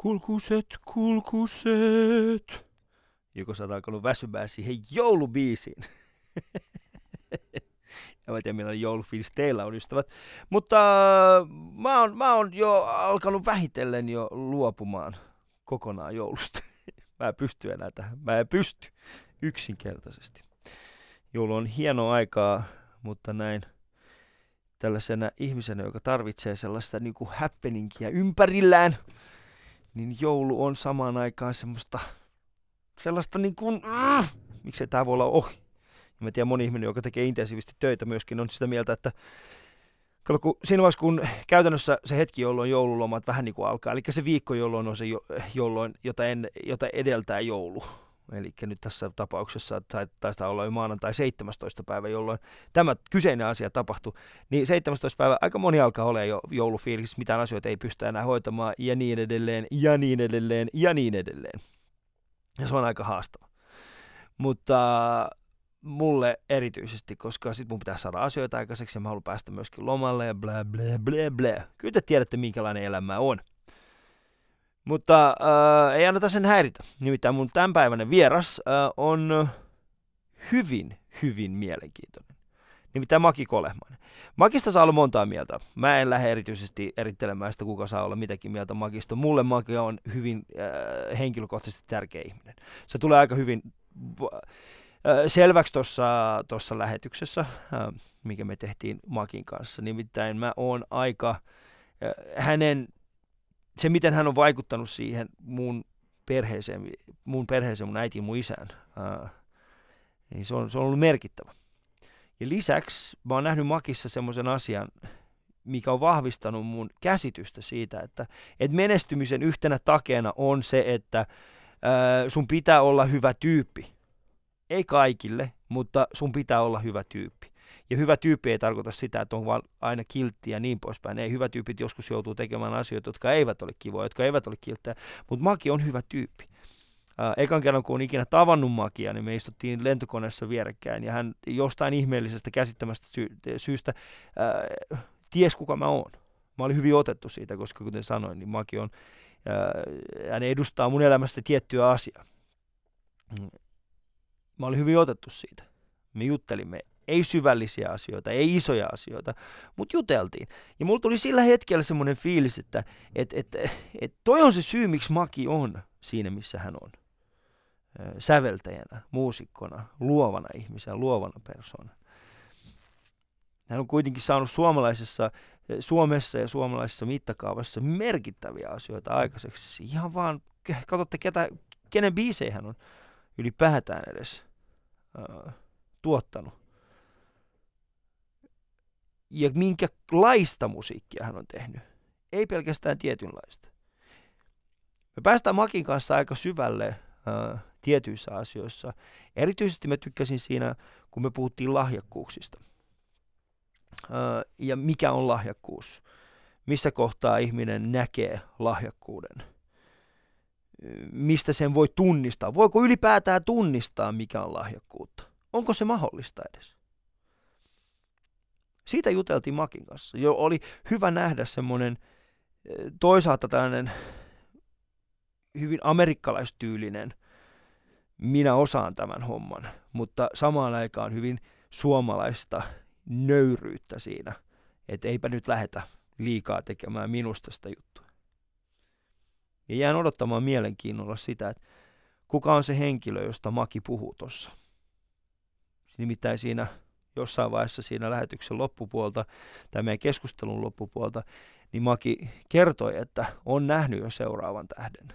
Kulkuset, kulkuset. Joko sä oot alkanut väsymään siihen joulubiisiin? en mä tiedä, millainen joulufiilis teillä on, ystävät. Mutta äh, mä oon, mä oon jo alkanut vähitellen jo luopumaan kokonaan joulusta. mä en pysty enää tähän. Mä en pysty yksinkertaisesti. Joulu on hieno aikaa, mutta näin tällaisena ihmisenä, joka tarvitsee sellaista niin kuin happeningia ympärillään, niin joulu on samaan aikaan semmoista sellaista niin kuin, äh, miksei tämä voi olla ohi. Ja mä tiedän, moni ihminen, joka tekee intensiivisesti töitä myöskin, on sitä mieltä, että kun siinä vaiheessa, kun käytännössä se hetki, jolloin joululomat vähän niin kuin alkaa, eli se viikko, jolloin on se, jolloin, jota, en, jota edeltää joulu, Eli nyt tässä tapauksessa taitaa olla jo maanantai 17. päivä, jolloin tämä kyseinen asia tapahtui. Niin 17. päivä aika moni alkaa olla jo joulufiilissä, mitään asioita ei pystytä enää hoitamaan ja niin edelleen ja niin edelleen ja niin edelleen. Ja se on aika haastava. Mutta mulle erityisesti, koska sit mun pitää saada asioita aikaiseksi ja mä haluan päästä myöskin lomalle ja bla bla bla bla. Kyllä te tiedätte, minkälainen elämä on. Mutta äh, ei anneta sen häiritä. Nimittäin mun tämänpäiväinen vieras äh, on hyvin, hyvin mielenkiintoinen. Nimittäin Maki Kolehmainen. Makista saa olla montaa mieltä. Mä en lähde erityisesti erittelemään sitä, kuka saa olla mitäkin mieltä Makista. Mulle Maki on hyvin äh, henkilökohtaisesti tärkeä ihminen. Se tulee aika hyvin äh, selväksi tuossa lähetyksessä, äh, mikä me tehtiin Makin kanssa. Nimittäin mä oon aika äh, hänen se, miten hän on vaikuttanut siihen mun perheeseen, mun perheeseen, mun äitiin, mun isään, ää, niin se on, se on ollut merkittävä. Ja lisäksi mä oon nähnyt Makissa semmoisen asian, mikä on vahvistanut mun käsitystä siitä, että, että menestymisen yhtenä takeena on se, että ää, sun pitää olla hyvä tyyppi. Ei kaikille, mutta sun pitää olla hyvä tyyppi. Ja hyvä tyyppi ei tarkoita sitä, että on vaan aina kiltti ja niin poispäin. Ei, hyvä tyypit joskus joutuu tekemään asioita, jotka eivät ole kivoja, jotka eivät ole kilttejä. Mutta Maki on hyvä tyyppi. Ekan kerran, kun on ikinä tavannut Makia, niin me istuttiin lentokoneessa vierekkäin, ja hän jostain ihmeellisestä käsittämästä sy- syystä uh, ties, kuka mä oon. Mä olin hyvin otettu siitä, koska kuten sanoin, niin Maki on, uh, hän edustaa mun elämässä tiettyä asiaa. Mä olin hyvin otettu siitä. Me juttelimme ei syvällisiä asioita, ei isoja asioita, mutta juteltiin. Ja mulla tuli sillä hetkellä semmoinen fiilis, että et, et, et toi on se syy, miksi Maki on siinä, missä hän on. Säveltäjänä, muusikkona, luovana ihmisenä, luovana persoona. Hän on kuitenkin saanut suomalaisessa, Suomessa ja suomalaisessa mittakaavassa merkittäviä asioita aikaiseksi. Ihan vaan, katsotte, ketä, kenen biisejä hän on ylipäätään edes uh, tuottanut ja minkälaista musiikkia hän on tehnyt. Ei pelkästään tietynlaista. Me päästään Makin kanssa aika syvälle äh, tietyissä asioissa. Erityisesti mä tykkäsin siinä, kun me puhuttiin lahjakkuuksista. Äh, ja mikä on lahjakkuus? Missä kohtaa ihminen näkee lahjakkuuden? Mistä sen voi tunnistaa? Voiko ylipäätään tunnistaa, mikä on lahjakkuutta? Onko se mahdollista edes? Siitä juteltiin Makin kanssa. Jo oli hyvä nähdä semmoinen toisaalta tällainen hyvin amerikkalaistyylinen, minä osaan tämän homman, mutta samaan aikaan hyvin suomalaista nöyryyttä siinä, että eipä nyt lähetä liikaa tekemään minusta sitä juttua. Ja jään odottamaan mielenkiinnolla sitä, että kuka on se henkilö, josta Maki puhuu tuossa. Nimittäin siinä jossain vaiheessa siinä lähetyksen loppupuolta tai meidän keskustelun loppupuolta, niin Maki kertoi, että on nähnyt jo seuraavan tähden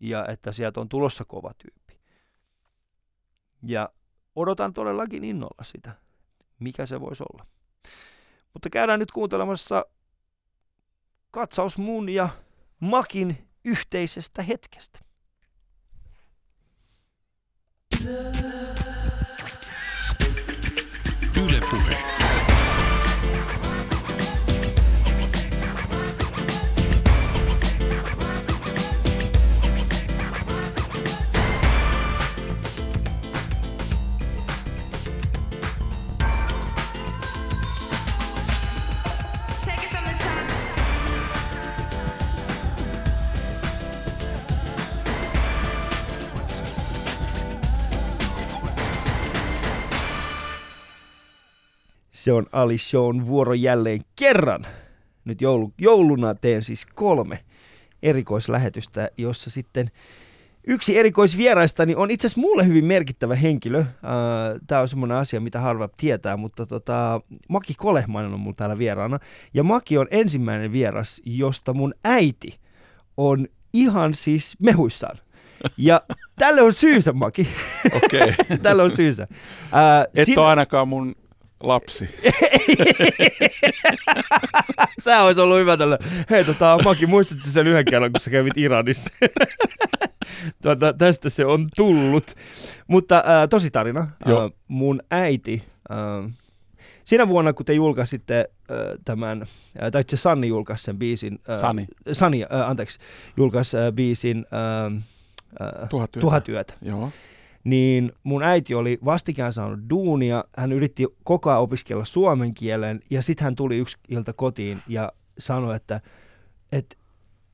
ja että sieltä on tulossa kova tyyppi. Ja odotan todellakin innolla sitä, mikä se voisi olla. Mutta käydään nyt kuuntelemassa katsaus mun ja Makin yhteisestä hetkestä. Yeah. Yle Puhe. Se on Ali Shown vuoro jälleen kerran. Nyt joulu, jouluna teen siis kolme erikoislähetystä, jossa sitten yksi erikoisvieraistani on itse asiassa mulle hyvin merkittävä henkilö. Tämä on semmoinen asia, mitä harva tietää, mutta tota, Maki Kolehmainen on mulla täällä vieraana. Ja Maki on ensimmäinen vieras, josta mun äiti on ihan siis mehuissaan. Ja tälle on syysä, Maki. Okei. Okay. tälle on syysä. Ää, Et sin... ole ainakaan mun lapsi. Sä olisi ollut hyvä tällä. Hei, tota, Maki, muistatko sen yhden kerran, kun sä kävit Iranissa? tuota, tästä se on tullut. Mutta äh, tosi tarina. Äh, mun äiti, äh, siinä vuonna kun te julkaisitte äh, tämän, äh, tai itse Sanni julkaisi sen biisin. Äh, Sani. Sani, äh, anteeksi, julkaisi äh, biisin äh, äh, Tuhat yötä. Tuhat yötä. Joo niin mun äiti oli vastikään saanut duunia, hän yritti koko ajan opiskella suomen kielen ja sitten hän tuli yksi ilta kotiin ja sanoi, että, että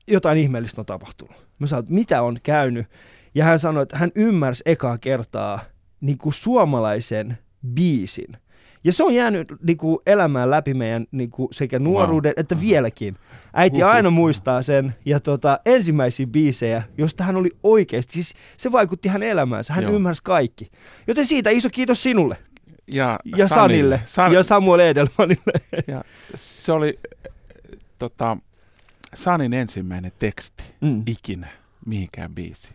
jotain ihmeellistä on tapahtunut. Mä sanoin, että mitä on käynyt? Ja hän sanoi, että hän ymmärsi ekaa kertaa niin kuin suomalaisen biisin. Ja se on jäänyt niin kuin, elämään läpi meidän niin kuin, sekä nuoruuden wow. että vieläkin. Äiti uh-huh. aina muistaa sen. Ja tota, ensimmäisiä biisejä, josta hän oli oikeasti, siis se vaikutti hän elämäänsä. Hän Joo. ymmärsi kaikki. Joten siitä iso kiitos sinulle. Ja, ja Sanille. San... Ja Samuel Edelmanille. Ja se oli tota, Sanin ensimmäinen teksti mm. ikinä mihinkään biisi.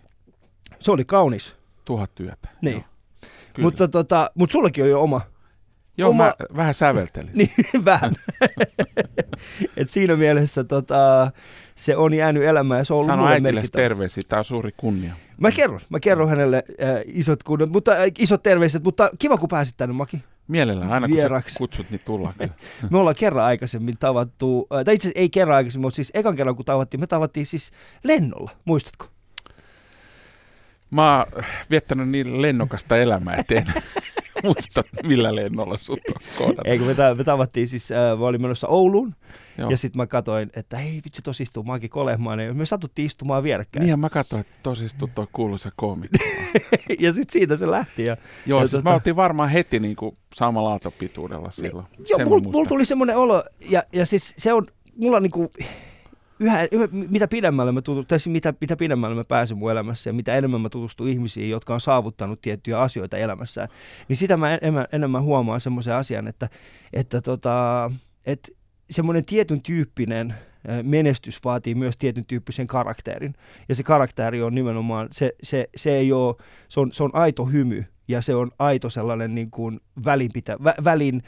Se oli kaunis. Tuhat työtä. Niin. Mutta, tota, mutta sullakin oli oma Joo, oma... mä vähän säveltelin. niin, vähän. Et siinä mielessä tota, se on jäänyt elämään ja se on ollut Sano äitille terveisiä, tämä on suuri kunnia. Mä kerron, mä kerron hänelle äh, isot, kunniat, mutta, äh, isot terveiset, mutta kiva kun pääsit tänne Maki. Mielellään, aina Vieraksi. kun kutsut, niin tullaan me ollaan kerran aikaisemmin tavattu, äh, tai itse asiassa ei kerran aikaisemmin, mutta siis ekan kerran kun tavattiin, me tavattiin siis lennolla, muistatko? Mä oon viettänyt niin lennokasta elämää, eteen. muista, millä lennolla sut on Ei, kun me, me tavattiin siis, äh, mä olin menossa Ouluun, Joo. ja sitten mä katsoin, että hei vitsi, tos istuu Maki Kolehmainen, ja me satuttiin istumaan vierekkäin. Niin, ja mä katsoin, että tos istuu tuo kuuluisa koomikko. ja sitten siitä se lähti. Ja, Joo, ja siis tota... me oltiin varmaan heti niin kuin samalla aaltopituudella silloin. Joo, mulla mul tuli semmoinen olo, ja, ja siis se on, mulla niinku, yhä, yhä, mitä pidemmälle mä tutustun, mitä, mitä pidemmälle mä pääsen mun elämässä ja mitä enemmän mä tutustun ihmisiin, jotka on saavuttanut tiettyjä asioita elämässään, niin sitä mä enemmän, enemmän huomaan semmoisen asian, että, että, tota, että semmoinen tietyn tyyppinen menestys vaatii myös tietyn tyyppisen karakterin. Ja se karakteri on nimenomaan, se, se, se ei ole, se on, se on aito hymy ja se on aito sellainen niin kuin välinpitä, vä, välin,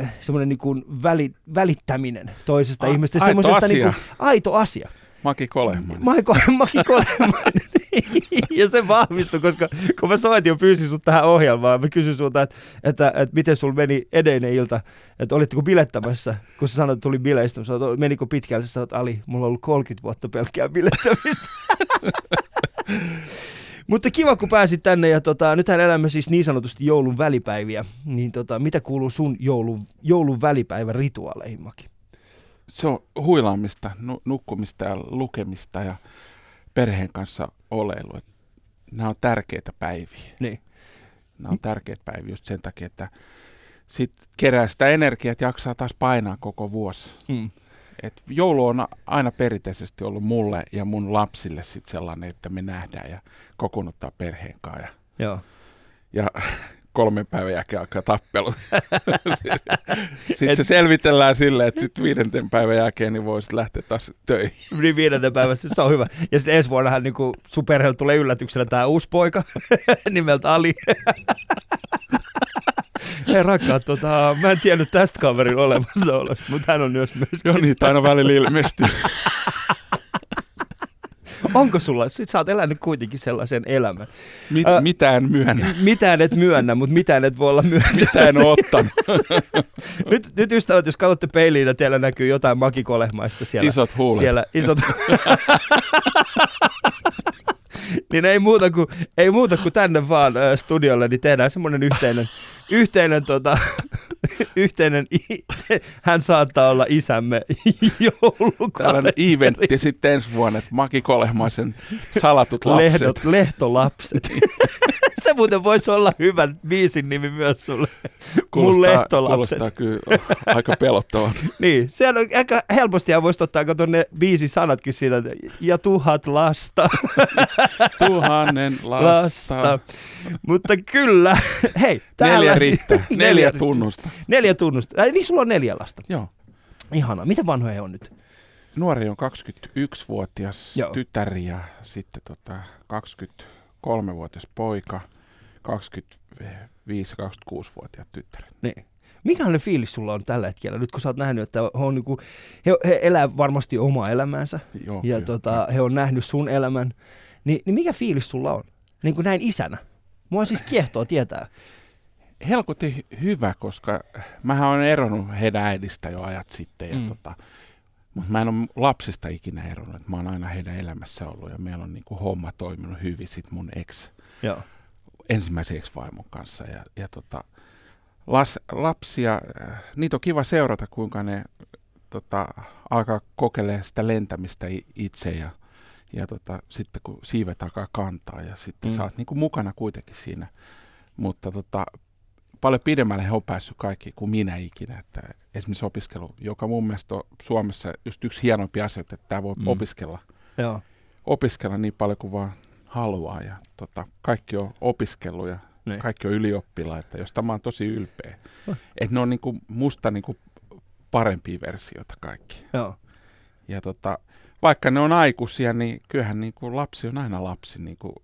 äh, semmoinen niin kuin väli, välittäminen toisesta A, ihmistä. Aito asia. Niin kuin, aito asia. Maki Kolehman. Maki, Maki Kolehman. ja se vahvistui, koska kun mä soitin ja pyysin sut tähän ohjelmaan, mä kysyin sulta, että, että, että miten sul meni edellinen ilta, että olitteko bilettämässä, kun sä sanoit, että tuli bileistä, mä sanoin, menikö pitkään, sä sanoit, Ali, mulla on ollut 30 vuotta pelkkää bilettämistä. Mutta kiva, kun pääsit tänne ja tota, nythän elämme siis niin sanotusti joulun välipäiviä. Niin tota, mitä kuuluu sun joulun, joulun välipäivän rituaaleihin, Maki? Se on huilaamista, nukkumista ja lukemista ja perheen kanssa oleilu. Nämä on tärkeitä päiviä. Niin. Nämä on tärkeitä päiviä just sen takia, että sitten kerää sitä energiaa, että jaksaa taas painaa koko vuosi. Mm. Et joulu on aina perinteisesti ollut mulle ja mun lapsille sit sellainen, että me nähdään ja kokoonnuttaa perheen kanssa. Ja, Joo. ja kolmen päivän jälkeen alkaa tappelu. sitten se selvitellään silleen, että sitten viidenten päivän jälkeen niin voisit lähteä taas töihin. Niin viidenten päivän, se on hyvä. Ja sitten ensi vuonnahan niin sun tulee yllätyksellä tämä uusi poika nimeltä Ali. Hei rakkaat, tota, mä en tiennyt tästä kaverin olemassaolosta, mutta hän on myös myös. Joo, niitä aina välillä ilmestyy. Onko sulla, sit sä oot elänyt kuitenkin sellaisen elämän. Mit, äh, mitään myönnä. Mitään et myönnä, mutta mitään et voi olla myönnä. Mitään ottanut. nyt, nyt ystävät, jos katsotte peiliin, että teillä näkyy jotain makikolehmaista siellä. Isot huulet. Siellä, isot niin ei muuta kuin, ei muuta kuin tänne vaan äh, studiolle, niin tehdään semmoinen yhteinen, yhteinen, tota, yhteinen, hän saattaa olla isämme joulukalenteri. Tällainen eventti sitten ensi vuonna, että Maki Kolehmaisen salatut lapset. Lehdot, lehtolapset. se muuten voisi olla hyvä biisin nimi myös sulle. Mun Kuulostaa, lehtolapset. kuulostaa kyllä aika pelottavalta. Niin, sehän on aika helposti ja voisi ottaa kato ne biisin sanatkin siitä, ja tuhat lasta, Tuhannen lasta. lasta. Mutta kyllä, hei, täällä... Neljä riittää. Neljä, Neljä tunnusta. Neljä tunnusta. Äh, niin sulla on neljä lasta. Joo. Ihana. Miten vanhoja he on nyt? Nuori on 21-vuotias Joo. tytär ja sitten tota 23-vuotias poika, 25-26-vuotiaat tyttäret. Niin. Mikälainen fiilis sulla on tällä hetkellä, nyt kun sä oot nähnyt, että he, on niinku, he, he elää varmasti omaa elämäänsä Joo, ja kyllä. tota, he on nähnyt sun elämän, niin, niin mikä fiilis sulla on? Niin kuin näin isänä. Mua siis kiehtoo tietää. helkutin hyvä, koska mähän olen eronnut heidän äidistä jo ajat sitten. Ja Mm. tota, mutta mä en ole lapsista ikinä eronnut. että Mä oon aina heidän elämässä ollut ja meillä on niinku homma toiminut hyvin sit mun ex, Joo. ensimmäisen ex-vaimon kanssa. Ja, ja tota, las, lapsia, äh, niitä on kiva seurata, kuinka ne tota, alkaa kokeilemaan sitä lentämistä itse ja, ja tota, sitten kun siivet alkaa kantaa ja sitten Mm. sä oot niinku mukana kuitenkin siinä. Mutta tota, paljon pidemmälle he on päässyt kaikki kuin minä ikinä. Että esimerkiksi opiskelu, joka mun mielestä on Suomessa just yksi hienompia asioita, että tämä voi Mm. mm. opiskella, Joo. opiskella niin paljon kuin vaan haluaa. Ja tota, kaikki on opiskellut ja Niin. kaikki on ylioppilaita, josta mä oon tosi ylpeä. Oh. Että ne on niinku musta niinku parempia versioita kaikki. Joo. Ja tota, vaikka ne on aikuisia, niin kyllähän niinku lapsi on aina lapsi. Niinku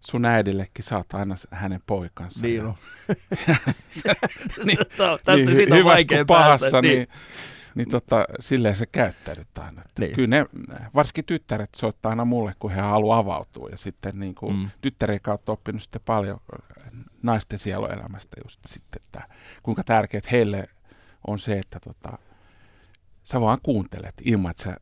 sun äidillekin saat aina hänen poikansa. Niin on. Niin, Tästä niin, siitä on vaikea kuin pahassa, päästä. niin, niin tota, silleen se käyttäydyt aina. Että Niin. Kyllä ne, varsinkin tyttäret soittaa aina mulle, kun he haluaa avautua. Ja sitten niin kuin Mm. mm. tyttären kautta oppinut sitten paljon naisten sieluelämästä just sitten, että kuinka tärkeät heille on se, että tota, sä vaan kuuntelet ilman, että sä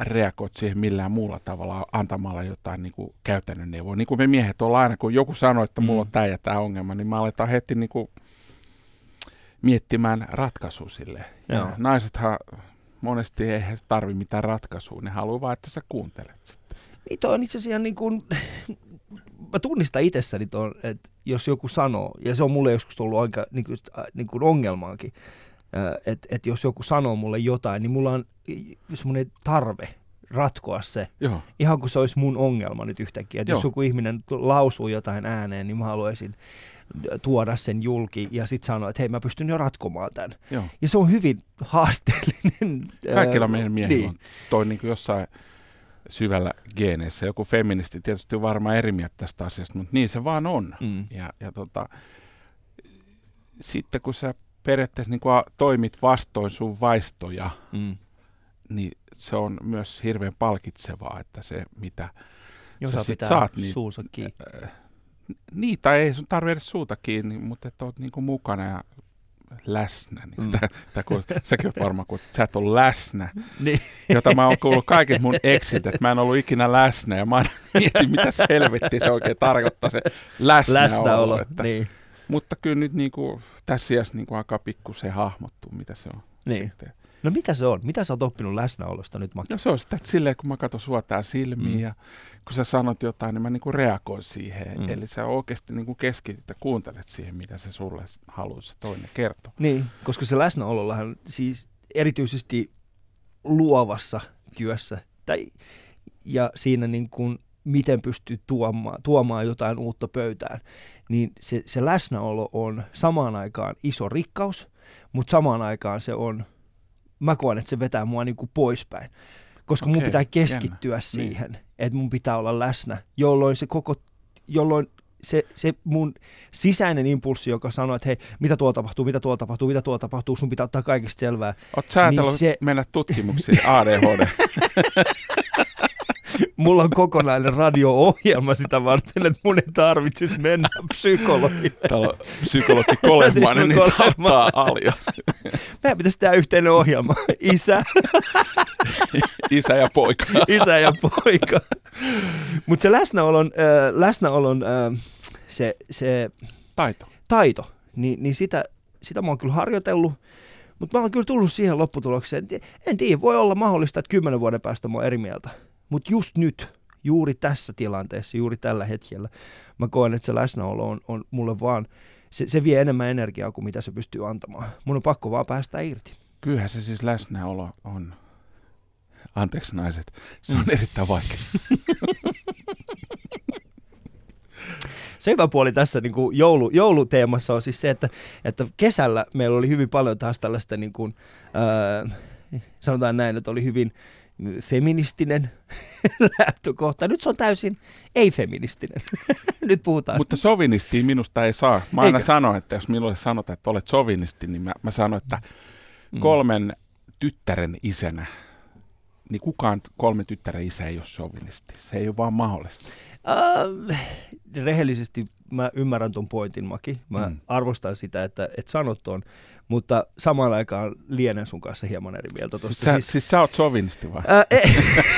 reagoit siihen millään muulla tavalla antamalla jotain niin kuin käytännön neuvoa. Niin kuin me miehet ollaan aina, kun joku sanoo, että mulla on Mm. tämä ja tämä ongelma, niin me aletaan heti niin kuin miettimään ratkaisua sille. Joo. Ja naisethan monesti ei tarvi mitään ratkaisua, ne haluaa vaan, että sä kuuntelet sitä. Niin toi on itse asiassa niin kuin, mä tunnistan itsessäni ton, että jos joku sanoo, ja se on mulle joskus ollut aika niin kuin, äh, niin kuin ongelmaankin, että et jos joku sanoo mulle jotain, niin mulla on semmoinen tarve ratkoa se, Joo, ihan kuin se olisi mun ongelma nyt yhtäkkiä. Että jos joku ihminen lausuu jotain ääneen, niin mä haluaisin tuoda sen julki ja sitten sanoa, että hei mä pystyn jo ratkomaan tämän. joo. Ja se on hyvin haasteellinen. Kaikilla meidän miehillä niin. on toi niin kuin jossain syvällä geeneissä. Joku feministi tietysti on varmaan eri mieltä tästä asiasta, mutta niin se vaan on. Mm. Ja, ja tota, sitten kun sä periaatteessa niin kuin toimit vastoin sun vaistoja, Mm. niin se on myös hirveän palkitsevaa, että se mitä Jos Sä sit saat niitä- suusa kiinni. äh, niitä ei sun tarvitse edes suuta kiinni, mutta että oot niin kuin mukana ja läsnä. Niin Mm. mm. tää, tää kuul, säkin oot varmaan, kun sä et ole läsnä, Niin. jota mä oon kuullut kaikilta mun exit, että mä en ollut ikinä läsnä ja mä mietin, mitä helvettiä se oikein tarkoittaa se läsnäolo. Läsnäolo. Että, Niin. Mutta kyllä nyt niin kuin, tässä iässä niin kuin alkaa pikkusen hahmottua, mitä se on. niin. Sitten. No mitä se on? Mitä sä oot oppinut läsnäolosta nyt, Maki? No se on sitä, että silleen kun mä katson sua tää silmiin Mm. ja kun sä sanot jotain, niin mä niinku reagoin siihen. Mm. Mm. Eli sä oikeasti niinku keskityt ja kuuntelet siihen, mitä se sulle haluaa se toinen kertoa. Niin, koska se läsnäolollahan siis erityisesti luovassa työssä tai, ja siinä niin kuin, miten pystyy tuomaan, tuomaan jotain uutta pöytään, niin se, se läsnäolo on samaan aikaan iso rikkaus, mutta samaan aikaan se on, mä koen, että se vetää mua niin kuin poispäin. Koska mun Okei, pitää keskittyä siihen, niin. että mun pitää olla läsnä, jolloin se koko, jolloin se, se mun sisäinen impulssi, joka sanoo, että hei, mitä tuolla tapahtuu, mitä tuolla tapahtuu, mitä tuolla tapahtuu, sun pitää ottaa kaikista selvää. Oot sä Niin se... mennä tutkimuksiin ADHD? Mulla on kokonainen radio-ohjelma sitä varten, että mun ei tarvitsisi mennä psykologille. Täällä on psykologi Kolehmainen, niin ottaa alja. Meidän pitäisi tehdä yhteinen ohjelma. Isä, Isä ja poika. isä ja poika. Mutta se läsnäolon, äh, läsnäolon äh, se, se Taito. taito, niin, niin sitä, sitä mä oon kyllä harjoitellut, mutta mä oon kyllä tullut siihen lopputulokseen. En tiedä, voi olla mahdollista, että kymmenen vuoden päästä mä oon eri mieltä. Mutta just nyt, juuri tässä tilanteessa, juuri tällä hetkellä. Mä koen, että se läsnäolo on, on mulle vaan, se, se vie enemmän energiaa kuin mitä se pystyy antamaan. Mun on pakko vaan päästä irti. Kyllähän se siis läsnäolo on. Anteeksi naiset, se on erittäin vaikea. se hyvä puoli tässä niin kuin joulu, jouluteemassa on siis se, että, että kesällä meillä oli hyvin paljon taas tällaista, niin kuin, äh, sanotaan näin, että oli hyvin feministinen lähtökohta. Nyt se on täysin ei-feministinen. Nyt puhutaan. Mutta sovinistiin minusta ei saa. Mä aina sanon, että jos minulle sanotaan, että olet sovinisti, niin mä, mä sanon, että mm. kolmen tyttären isänä, niin kukaan kolme tyttären isä ei ole sovinisti. Se ei ole vaan mahdollista. Uh, rehellisesti mä ymmärrän ton pointin, Maki. Mä mm. arvostan sitä, että, että sanot ton, mutta samaan aikaan lienen sun kanssa hieman eri mieltä. Tosta. Siis, sä, siis, siis sä oot sovinisti vai? Ää, ei,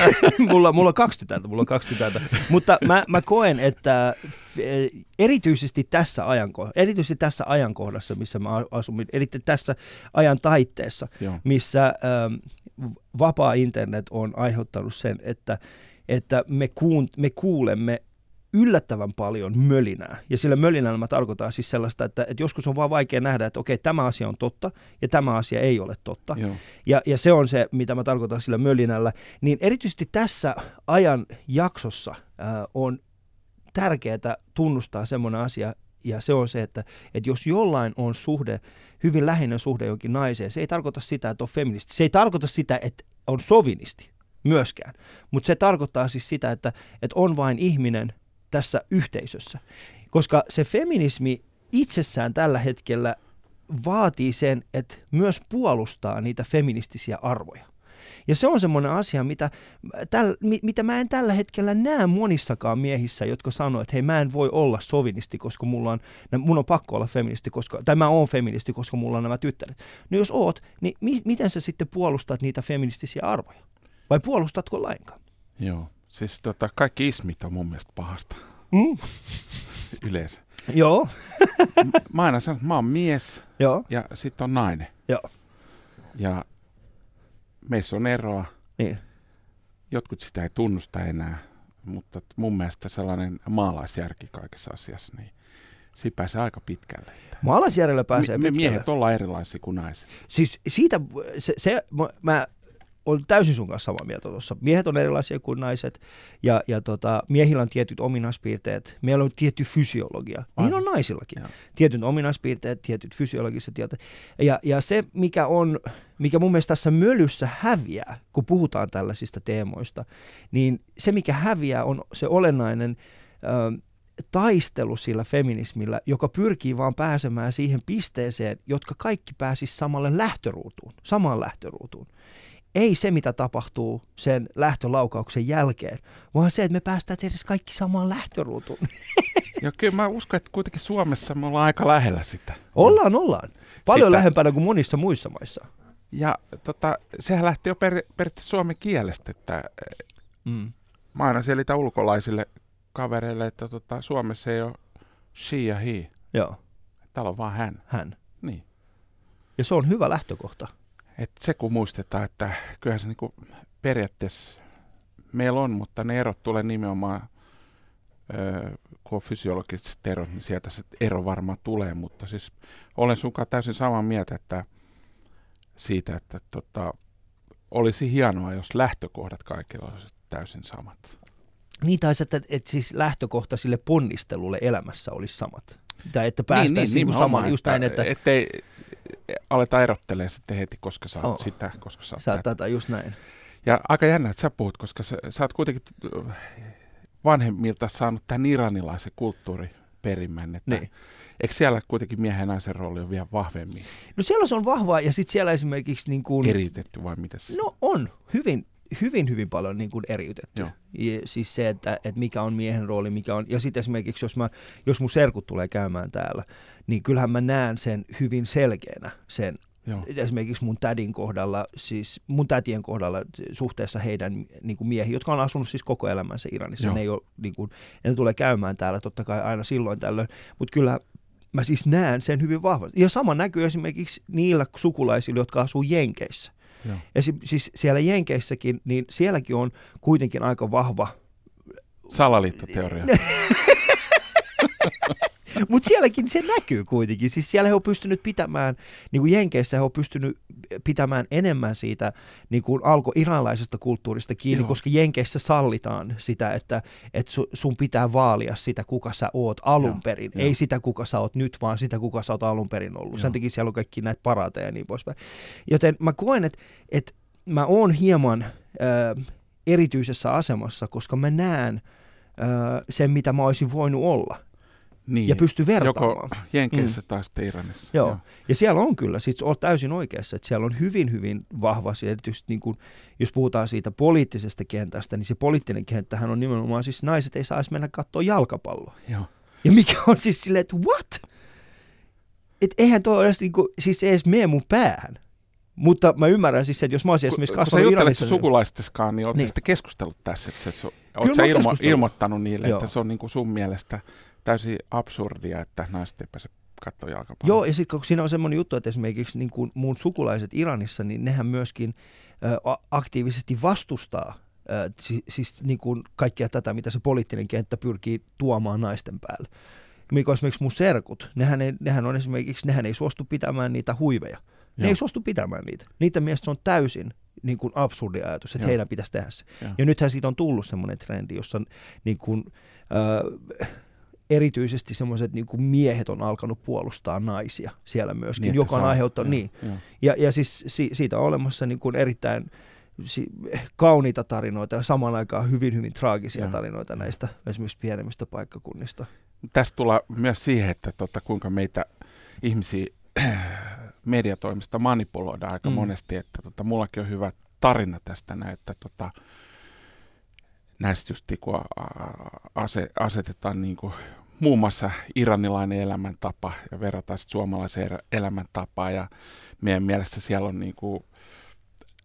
mulla, mulla on kaksi tytärtä, mulla on kaksi tytärtä. mutta mä, mä koen, että erityisesti tässä, ajanko- erityisesti tässä ajankohdassa, missä mä asun, eli tässä ajan taitteessa, Joo. missä ähm, vapaa internet on aiheuttanut sen, että että me, kuun, me kuulemme yllättävän paljon mölinää. Ja sillä mölinällä mä tarkoitan siis sellaista, että, että joskus on vaan vaikea nähdä, että okei, tämä asia on totta ja tämä asia ei ole totta. Ja, ja se on se, mitä mä tarkoitan sillä mölinällä. Niin erityisesti tässä ajan jaksossa ää, on tärkeää tunnustaa semmoinen asia, ja se on se, että, että jos jollain on suhde, hyvin läheinen suhde jonkin naiseen, se ei tarkoita sitä, että on feministi. Se ei tarkoita sitä, että on sovinisti myöskään. Mutta se tarkoittaa siis sitä, että, että on vain ihminen tässä yhteisössä. Koska se feminismi itsessään tällä hetkellä vaatii sen, että myös puolustaa niitä feministisiä arvoja. Ja se on semmoinen asia, mitä, täl, mitä mä en tällä hetkellä näe monissakaan miehissä, jotka sanoo, että hei mä en voi olla sovinisti, koska mulla on, mun on pakko olla feministi, koska, tai mä oon feministi, koska mulla on nämä tyttäret. No jos oot, niin mi, miten sä sitten puolustat niitä feministisiä arvoja? Vai puolustatko lainkaan? Joo, siis tota, kaikki ismit on mun mielestä pahasta. Mm. Yleensä. Joo. mä aina sanon, että mä oon mies Joo. ja sitten on nainen. Joo. Ja meissä on eroa. Niin. Jotkut sitä ei tunnusta enää, mutta mun mielestä sellainen maalaisjärki kaikessa asiassa, niin siinä pääsee aika pitkälle. Maalaisjärjellä pääsee me, pitkälle. Me miehet ollaan erilaisia kuin naiset. Siis siitä, se, se mä on täysin sun kanssa samaa mieltä tuossa. Miehet on erilaisia kuin naiset ja, ja tota, miehillä on tietyt ominaispiirteet. Meillä on tietty fysiologia. Niin on naisillakin. Ja. Tietyt ominaispiirteet, tietyt fysiologiset tietyt. Ja, ja se, mikä on, mikä mun mielestä tässä mölyssä häviää, kun puhutaan tällaisista teemoista, niin se, mikä häviää, on se olennainen ö, taistelu sillä feminismillä, joka pyrkii vaan pääsemään siihen pisteeseen, jotka kaikki pääsis samalle lähtöruutuun, samaan lähtöruutuun ei se, mitä tapahtuu sen lähtölaukauksen jälkeen, vaan se, että me päästään edes kaikki samaan lähtöruutuun. Ja kyllä mä uskon, että kuitenkin Suomessa me ollaan aika lähellä sitä. Ollaan, ollaan. Paljon sitä. lähempänä kuin monissa muissa maissa. Ja tota, sehän lähti jo per, periaatteessa suomen kielestä, että mm. mä aina selitän ulkolaisille kavereille, että tota, Suomessa ei ole she ja he. Joo. Täällä on vaan hän. Hän. Niin. Ja se on hyvä lähtökohta. Et se kun muistetaan, että kyllähän se niinku periaatteessa meillä on, mutta ne erot tulee nimenomaan, öö, kun on fysiologiset erot, niin sieltä se ero varmaan tulee, mutta siis olen sunkaan täysin samaa mieltä, että siitä, että tota, olisi hienoa, jos lähtökohdat kaikilla olisi täysin samat. Niin, tai että, että siis lähtökohta sille ponnistelulle elämässä olisi samat. Tai että päästäisiin niin, niin, niin samaan, just näin, että... Ettei, aletaan erottelemaan sitten heti, koska sä oot oh. sitä, koska sä oot Sä tätä, just näin. Ja aika jännä, että sä puhut, koska sä, sä oot kuitenkin vanhemmilta saanut tämän iranilaisen kulttuuriperimän, että niin. eikö siellä kuitenkin miehen ja naisen rooli on vielä vahvemmin? No siellä se on vahvaa ja sitten siellä esimerkiksi niin kuin... Eriytetty vai mitä se No on, hyvin, hyvin, hyvin paljon niin kuin eriytetty. Ja siis se, että, että mikä on miehen rooli, mikä on... Ja sitten esimerkiksi, jos, mä, jos mun serkut tulee käymään täällä, niin kyllähän mä näen sen hyvin selkeänä, sen Joo. esimerkiksi mun tädin kohdalla, siis mun tätien kohdalla suhteessa heidän niin kuin miehiin, jotka on asunut siis koko elämänsä Iranissa. Joo. Ne, ei ole, niin kuin, ne tulee käymään täällä totta kai aina silloin tällöin, mutta kyllä mä siis näen sen hyvin vahvasti. Ja sama näkyy esimerkiksi niillä sukulaisilla, jotka asuu Jenkeissä. Joo. Ja si- siis siellä Jenkeissäkin, niin sielläkin on kuitenkin aika vahva Salaliittoteoria. Mutta sielläkin se näkyy kuitenkin. Siis siellä he on pystynyt pitämään, niin kuin Jenkeissä he on pystynyt pitämään enemmän siitä niin kuin alko-iranlaisesta kulttuurista kiinni, Joo. koska Jenkeissä sallitaan sitä, että, että sun pitää vaalia sitä, kuka sä oot alun Joo. perin. Joo. Ei sitä, kuka sä oot nyt, vaan sitä, kuka sä oot alun perin ollut. Joo. Sen takia siellä on kaikki näitä parateja ja niin poispäin. Joten mä koen, että, että mä oon hieman äh, erityisessä asemassa, koska mä näen sen, mitä mä olisin voinut olla – niin, ja pysty vertaamaan. Joko Jenkeissä mm. tai sitten Iranissa. Joo. Joo. Ja siellä on kyllä, sit olet täysin oikeassa, että siellä on hyvin, hyvin vahva, erityisesti niin kuin, jos puhutaan siitä poliittisesta kentästä, niin se poliittinen kenttähän on nimenomaan, siis naiset ei saisi mennä katsoa jalkapalloa. Joo. Ja mikä on siis silleen, että what? Että eihän tuo edes, niin kuin, siis edes mene mun päähän. Mutta mä ymmärrän siis, että jos mä olisin esimerkiksi kasvanut Iranissa... Kun sä juttelet sukulaisteskaan, niin oletko niin. keskustellut tässä? Että se, oot sä ilmo, ilmoittanut niille, Joo. että se on niin kuin sun mielestä täysin absurdia, että naiset ei pääse katsoa jalkapalloa. Joo, ja sitten kun siinä on semmoinen juttu, että esimerkiksi niin kuin mun sukulaiset Iranissa, niin nehän myöskin ö, aktiivisesti vastustaa ö, siis, siis niin kuin kaikkea tätä, mitä se poliittinen kenttä pyrkii tuomaan naisten päälle. Mikä esimerkiksi mun serkut, nehän, ei, nehän on esimerkiksi, nehän ei suostu pitämään niitä huiveja. Ne Joo. ei suostu pitämään niitä. Niiden mielestä se on täysin niin kuin absurdi ajatus, että Joo. heidän pitäisi tehdä se. Joo. Ja nythän siitä on tullut semmoinen trendi, jossa niin kuin, äh, erityisesti semmoiset niin kuin miehet on alkanut puolustaa naisia siellä myöskin, niin, joka on aiheuttanut, niin. Ja, ja, ja siis si, siitä on olemassa niin kuin erittäin si, kauniita tarinoita ja samaan aikaan hyvin, hyvin traagisia ja. tarinoita näistä esimerkiksi pienemmistä paikkakunnista. Tästä tulee myös siihen, että tota, kuinka meitä ihmisiä mediatoimista manipuloidaan aika mm. monesti, että tota, mullakin on hyvä tarina tästä näin, että tota, näistä just kun ase, asetetaan niin kuin muun muassa iranilainen elämäntapa ja verrataan sitten suomalaiseen elämäntapaan ja meidän mielestä siellä on niin kuin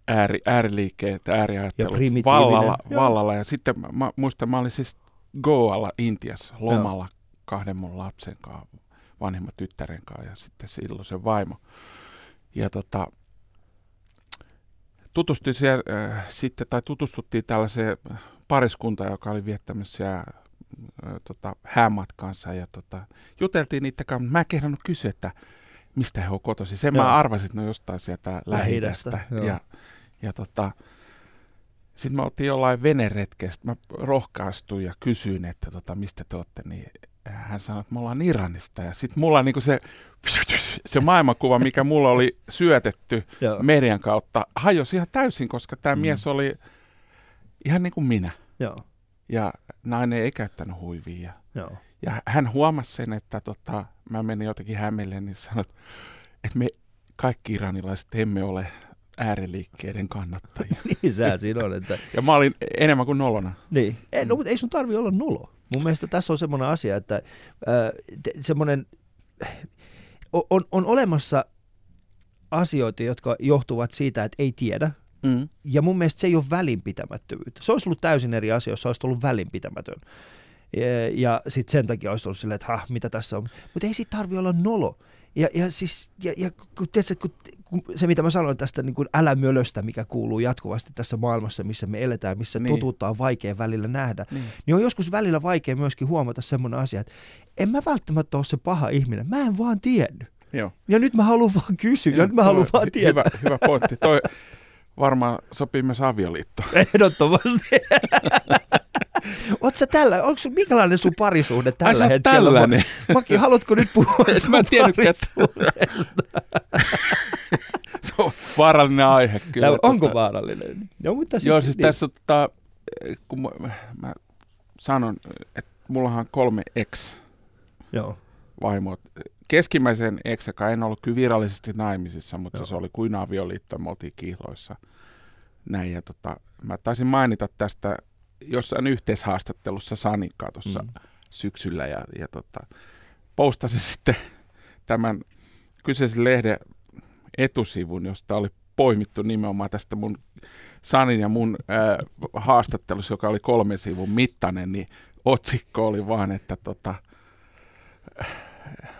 ääri, ääriliikkeet, ääriajattelut vallalla, vallalla. Ja sitten mä muistan, mä olin siis Goalla Intiassa lomalla Joo. kahden mun lapsen kanssa, vanhemman tyttären kanssa ja sitten silloin se vaimo. Ja tota, tutustuin siellä, äh, sitten, tai tutustuttiin tällaiseen pariskuntaan, joka oli viettämässä tota, häämatkansa ja tota, juteltiin niitä kanssa. Mä en kehdannut kysyä, että mistä he on kotoisin. Sen Joo. mä arvasin, että ne on jostain sieltä lähi Ja, ja tota, sitten me oltiin jollain veneretkessä. Mä rohkaistuin ja kysyin, että tota, mistä te olette. Niin hän sanoi, että me ollaan Iranista. Ja sitten mulla niinku se, se maailmankuva, mikä mulla oli syötetty median kautta, hajosi ihan täysin, koska tämä mm. mies oli ihan niin kuin minä. Joo ja nainen ei käyttänyt huivia. Joo. Ja hän huomasi sen, että tota, mä menin jotenkin hämelle, niin sanoi, että me kaikki iranilaiset emme ole ääriliikkeiden kannattajia. niin sä siinä on. Että... ja mä olin enemmän kuin nolona. Niin, ei, no, mutta ei sun tarvi olla nolo. Mun mielestä tässä on semmoinen asia, että äh, semmoinen, on, on olemassa asioita, jotka johtuvat siitä, että ei tiedä, Mm. Ja mun mielestä se ei ole välinpitämättömyyttä. Se olisi ollut täysin eri asia, jos olisi ollut välinpitämätön. Ja, ja sitten sen takia olisi ollut silleen, että ha, mitä tässä on. Mutta ei siitä tarvi olla nolo. Ja, ja, siis, ja, ja kun, tiedätkö, kun, kun se, mitä mä sanoin tästä niin kuin älämölöstä, mikä kuuluu jatkuvasti tässä maailmassa, missä me eletään, missä niin. totuutta on vaikea välillä nähdä, niin. niin on joskus välillä vaikea myöskin huomata semmoinen asia, että en mä välttämättä ole se paha ihminen. Mä en vaan tiennyt. Joo. Ja nyt mä haluan vaan kysyä, Joo, ja nyt mä haluan vaan tietää. Hyvä, hyvä pointti. Toi, varmaan sopii myös avioliitto. Ehdottomasti. Oletko tällä, onko sun, minkälainen sun parisuhde tällä Ai, hetkellä? tällainen. Maki, haluatko nyt puhua sun Mä parisuudesta? Se on vaarallinen aihe kyllä. Ja, onko tota, vaarallinen? No, mutta siis, Joo, siis niin. tässä tota, kun mä, mä sanon, että mullahan on kolme ex Joo. vaimoa keskimmäisen eksäkaan en ollut kyllä virallisesti naimisissa, mutta Joo. se oli kuin avioliitto, me oltiin kihloissa. Näin, ja tota, mä taisin mainita tästä jossain yhteishaastattelussa Sanikkaa tuossa mm. syksyllä, ja, ja tota, postasin sitten tämän kyseisen lehden etusivun, josta oli poimittu nimenomaan tästä mun Sanin ja mun ää, haastattelussa, joka oli kolmen sivun mittainen, niin otsikko oli vaan, että tota,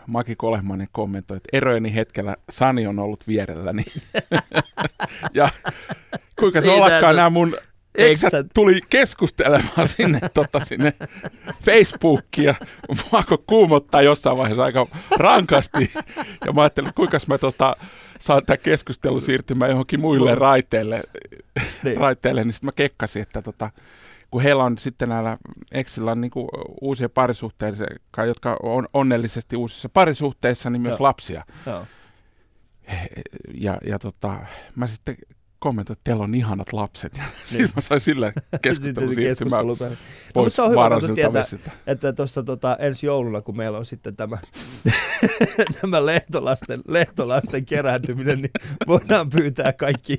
Maki Kolehmainen kommentoi, että erojeni hetkellä Sani on ollut vierelläni. ja kuinka se ollakaan nämä mun Eikö sä tuli keskustelemaan sinne, tota, sinne Facebookia. Mua kuumottaa jossain vaiheessa aika rankasti. Ja mä ajattelin, että kuinka mä tota, saan tämä keskustelu siirtymään johonkin muille raiteille. Niin. raiteille niin sitten mä kekkasin, että tota, kun heillä on sitten näillä Exillä on niin kuin uusia parisuhteita, jotka on onnellisesti uusissa parisuhteissa, niin myös Joo. lapsia. Joo. Ja, ja tota, mä sitten kommentoin, että teillä on ihanat lapset. Ja niin. sitten mä sain sille keskustelun siirtymään pois no, se on hyvä tietää, että tuossa tota, ensi jouluna, kun meillä on sitten tämä, tämä lehtolasten, lehtolasten kerääntyminen, niin voidaan pyytää kaikki,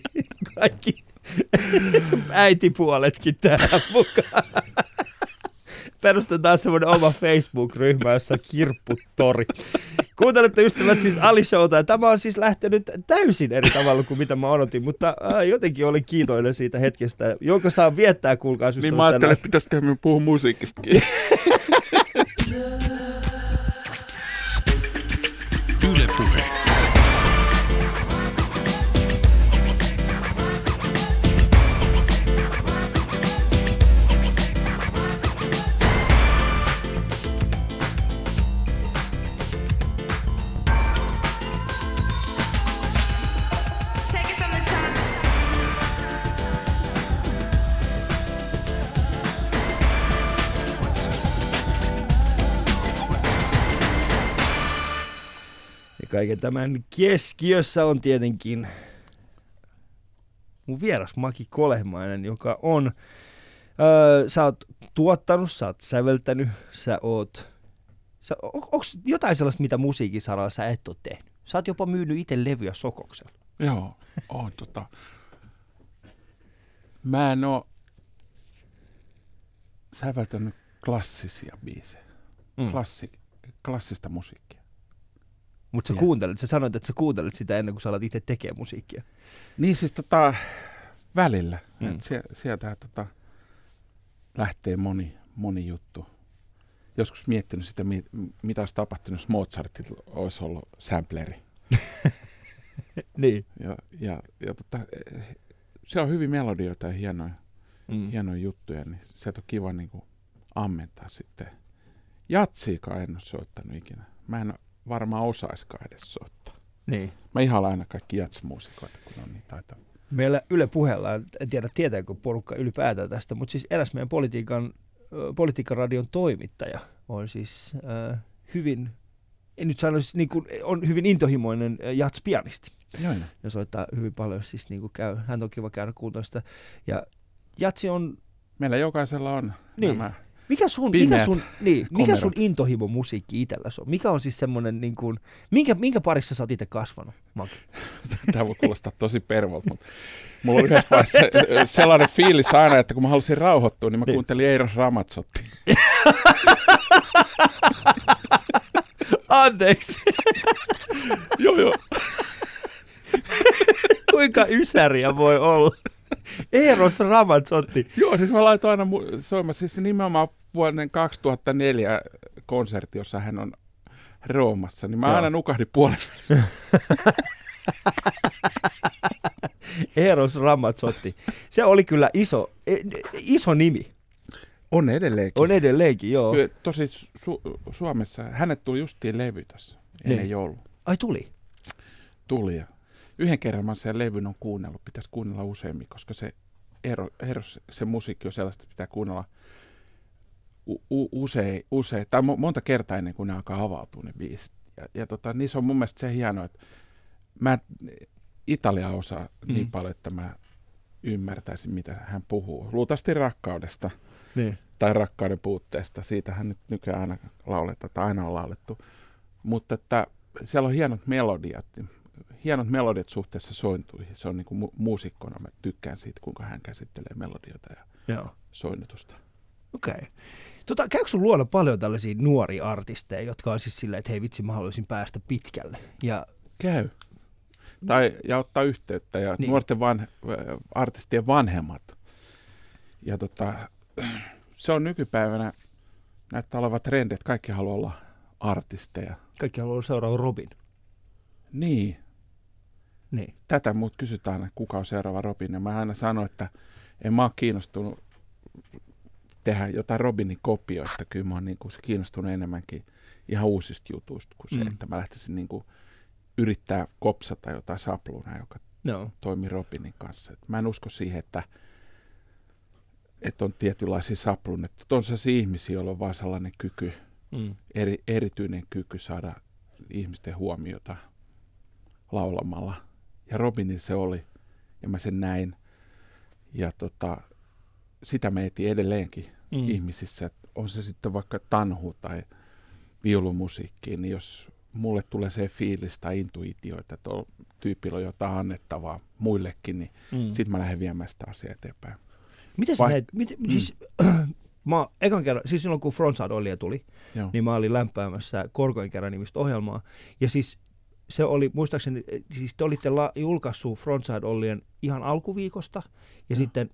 kaikki äitipuoletkin tähän mukaan. Perustetaan semmoinen oma Facebook-ryhmä, jossa on kirpputori. Kuuntelette ystävät siis Ali Showta, ja tämä on siis lähtenyt täysin eri tavalla kuin mitä mä odotin, mutta äh, jotenkin olin kiitollinen siitä hetkestä, jonka saa viettää, kuulkaa Niin mä ajattelin, että pitäisikö me puhua musiikistakin. kaiken tämän keskiössä on tietenkin mun vieras Maki Kolehmainen, joka on, öö, sä oot tuottanut, sä oot säveltänyt, sä oot, sä, on, onko jotain sellaista, mitä musiikin saralla sä et ole tehnyt? Sä oot jopa myynyt itse levyä Sokoksella. Joo, on tota. Mä en oo säveltänyt klassisia biisejä, mm. Klassi, klassista musiikkia. Mutta sä yeah. kuuntelet, sä sanoit, että sä kuuntelet sitä ennen kuin sä alat itse tekemään musiikkia. Niin siis tota, välillä. Mm. Sie, sieltä tota, lähtee moni, moni juttu. Joskus miettinyt sitä, mitä olisi tapahtunut, jos Mozartilla olisi ollut sampleri. niin. Ja, ja, ja tota, se on hyvin melodioita ja hienoja, mm. hienoja juttuja, niin sieltä on kiva niin kuin, ammentaa sitten. Jatsiikaan en ole soittanut ikinä. Mä en varmaan osaiskaan edes soittaa. Niin. Mä ihan aina kaikki jatsmuusikoita, kun on niin taitavia. Meillä Yle puheella, en tiedä tietääkö porukka ylipäätään tästä, mutta siis eräs meidän politiikan, politiikkaradion toimittaja on siis äh, hyvin, en nyt sanoisi, niin kuin, on hyvin intohimoinen jatspianisti. Joina. Ja soittaa hyvin paljon, siis niin kuin käy, hän on kiva käydä kuuntelusta. Ja jatsi on... Meillä jokaisella on niin. nämä mikä sun, mikä sun, niin, mikä sun intohimo musiikki itselläsi on? Mikä on siis semmoinen, niin kuin, minkä, minkä parissa sä oot itse kasvanut, Maki? Tämä voi kuulostaa tosi pervolta, mutta mulla oli yhdessä vaiheessa sellainen fiilis aina, että kun mä halusin rauhoittua, niin mä niin. kuuntelin Eiros Ramazzotti. Anteeksi. joo, joo. Kuinka ysäriä voi olla? Eros Ramazzotti. Joo, siis mä laitoin aina soimaan, siis nimenomaan vuoden 2004 konsertti, jossa hän on Roomassa, niin mä Joo. aina nukahdin puolesta Eros Ramazzotti. Se oli kyllä iso, e, iso nimi. On edelleenkin. On edelleenkin, joo. Tosi Su- Suomessa, hänet tuli justiin levy tässä ennen niin. joulua. Ai tuli? Tuli ja yhden kerran mä sen levyn on kuunnellut, pitäisi kuunnella useammin, koska se ero, ero se musiikki on sellaista, että pitää kuunnella u, usein, usein, tai monta kertaa ennen kuin ne alkaa avautua ne biisit. Ja, ja tota, niissä on mun mielestä se hienoa, että mä Italia osaa mm. niin paljon, että mä ymmärtäisin, mitä hän puhuu. Luultavasti rakkaudesta niin. tai rakkauden puutteesta. Siitähän nyt nykyään aina lauletaan, tai aina on laulettu. Mutta että siellä on hienot melodiat hienot melodiat suhteessa sointuihin. Se on niin kuin mu- muusikkona, mä tykkään siitä, kuinka hän käsittelee melodioita ja Joo. soinnutusta. Okei. Okay. Tota, käykö sun luona paljon tällaisia nuoria artisteja, jotka on siis silleen, että hei vitsi, mä haluaisin päästä pitkälle? Ja... Käy. Tai, ja ottaa yhteyttä ja niin. nuorten van, artistien vanhemmat. Ja tota, se on nykypäivänä, näyttää olevat trendit, kaikki haluaa olla artisteja. Kaikki haluaa seuraava Robin. Niin, niin. Tätä muut kysytään, että kuka on seuraava Robin. Ja mä aina sanon, että en mä ole kiinnostunut tehdä jotain Robinin kopioita. Kyllä mä oon niin kuin, se kiinnostunut enemmänkin ihan uusista jutuista kuin se, mm. että mä lähtisin niin kuin, yrittää kopsata jotain sapluunaa, joka no. toimii Robinin kanssa. Et mä en usko siihen, että, että on tietynlaisia sapluuneita. On se ihmisiä, joilla on vaan sellainen kyky, mm. eri, erityinen kyky saada ihmisten huomiota laulamalla. Ja Robinin se oli, ja mä sen näin. Ja tota, sitä me etin edelleenkin mm. ihmisissä, että on se sitten vaikka tanhu tai viulumusiikki, niin jos mulle tulee se fiilis tai intuitio, että tuolla tyypillä on jotain annettavaa muillekin, niin mm. sitten mä lähden viemään sitä asiaa eteenpäin. Miten sä näet, mit, mm. siis, mä ekan kerran, siis silloin kun Frontside Ollia tuli, Joo. niin mä olin lämpäämässä Korkoin kerran nimistä ohjelmaa, ja siis se oli, muistaakseni, siis te olitte la, julkaissut Frontside Ollien ihan alkuviikosta, ja Joo. sitten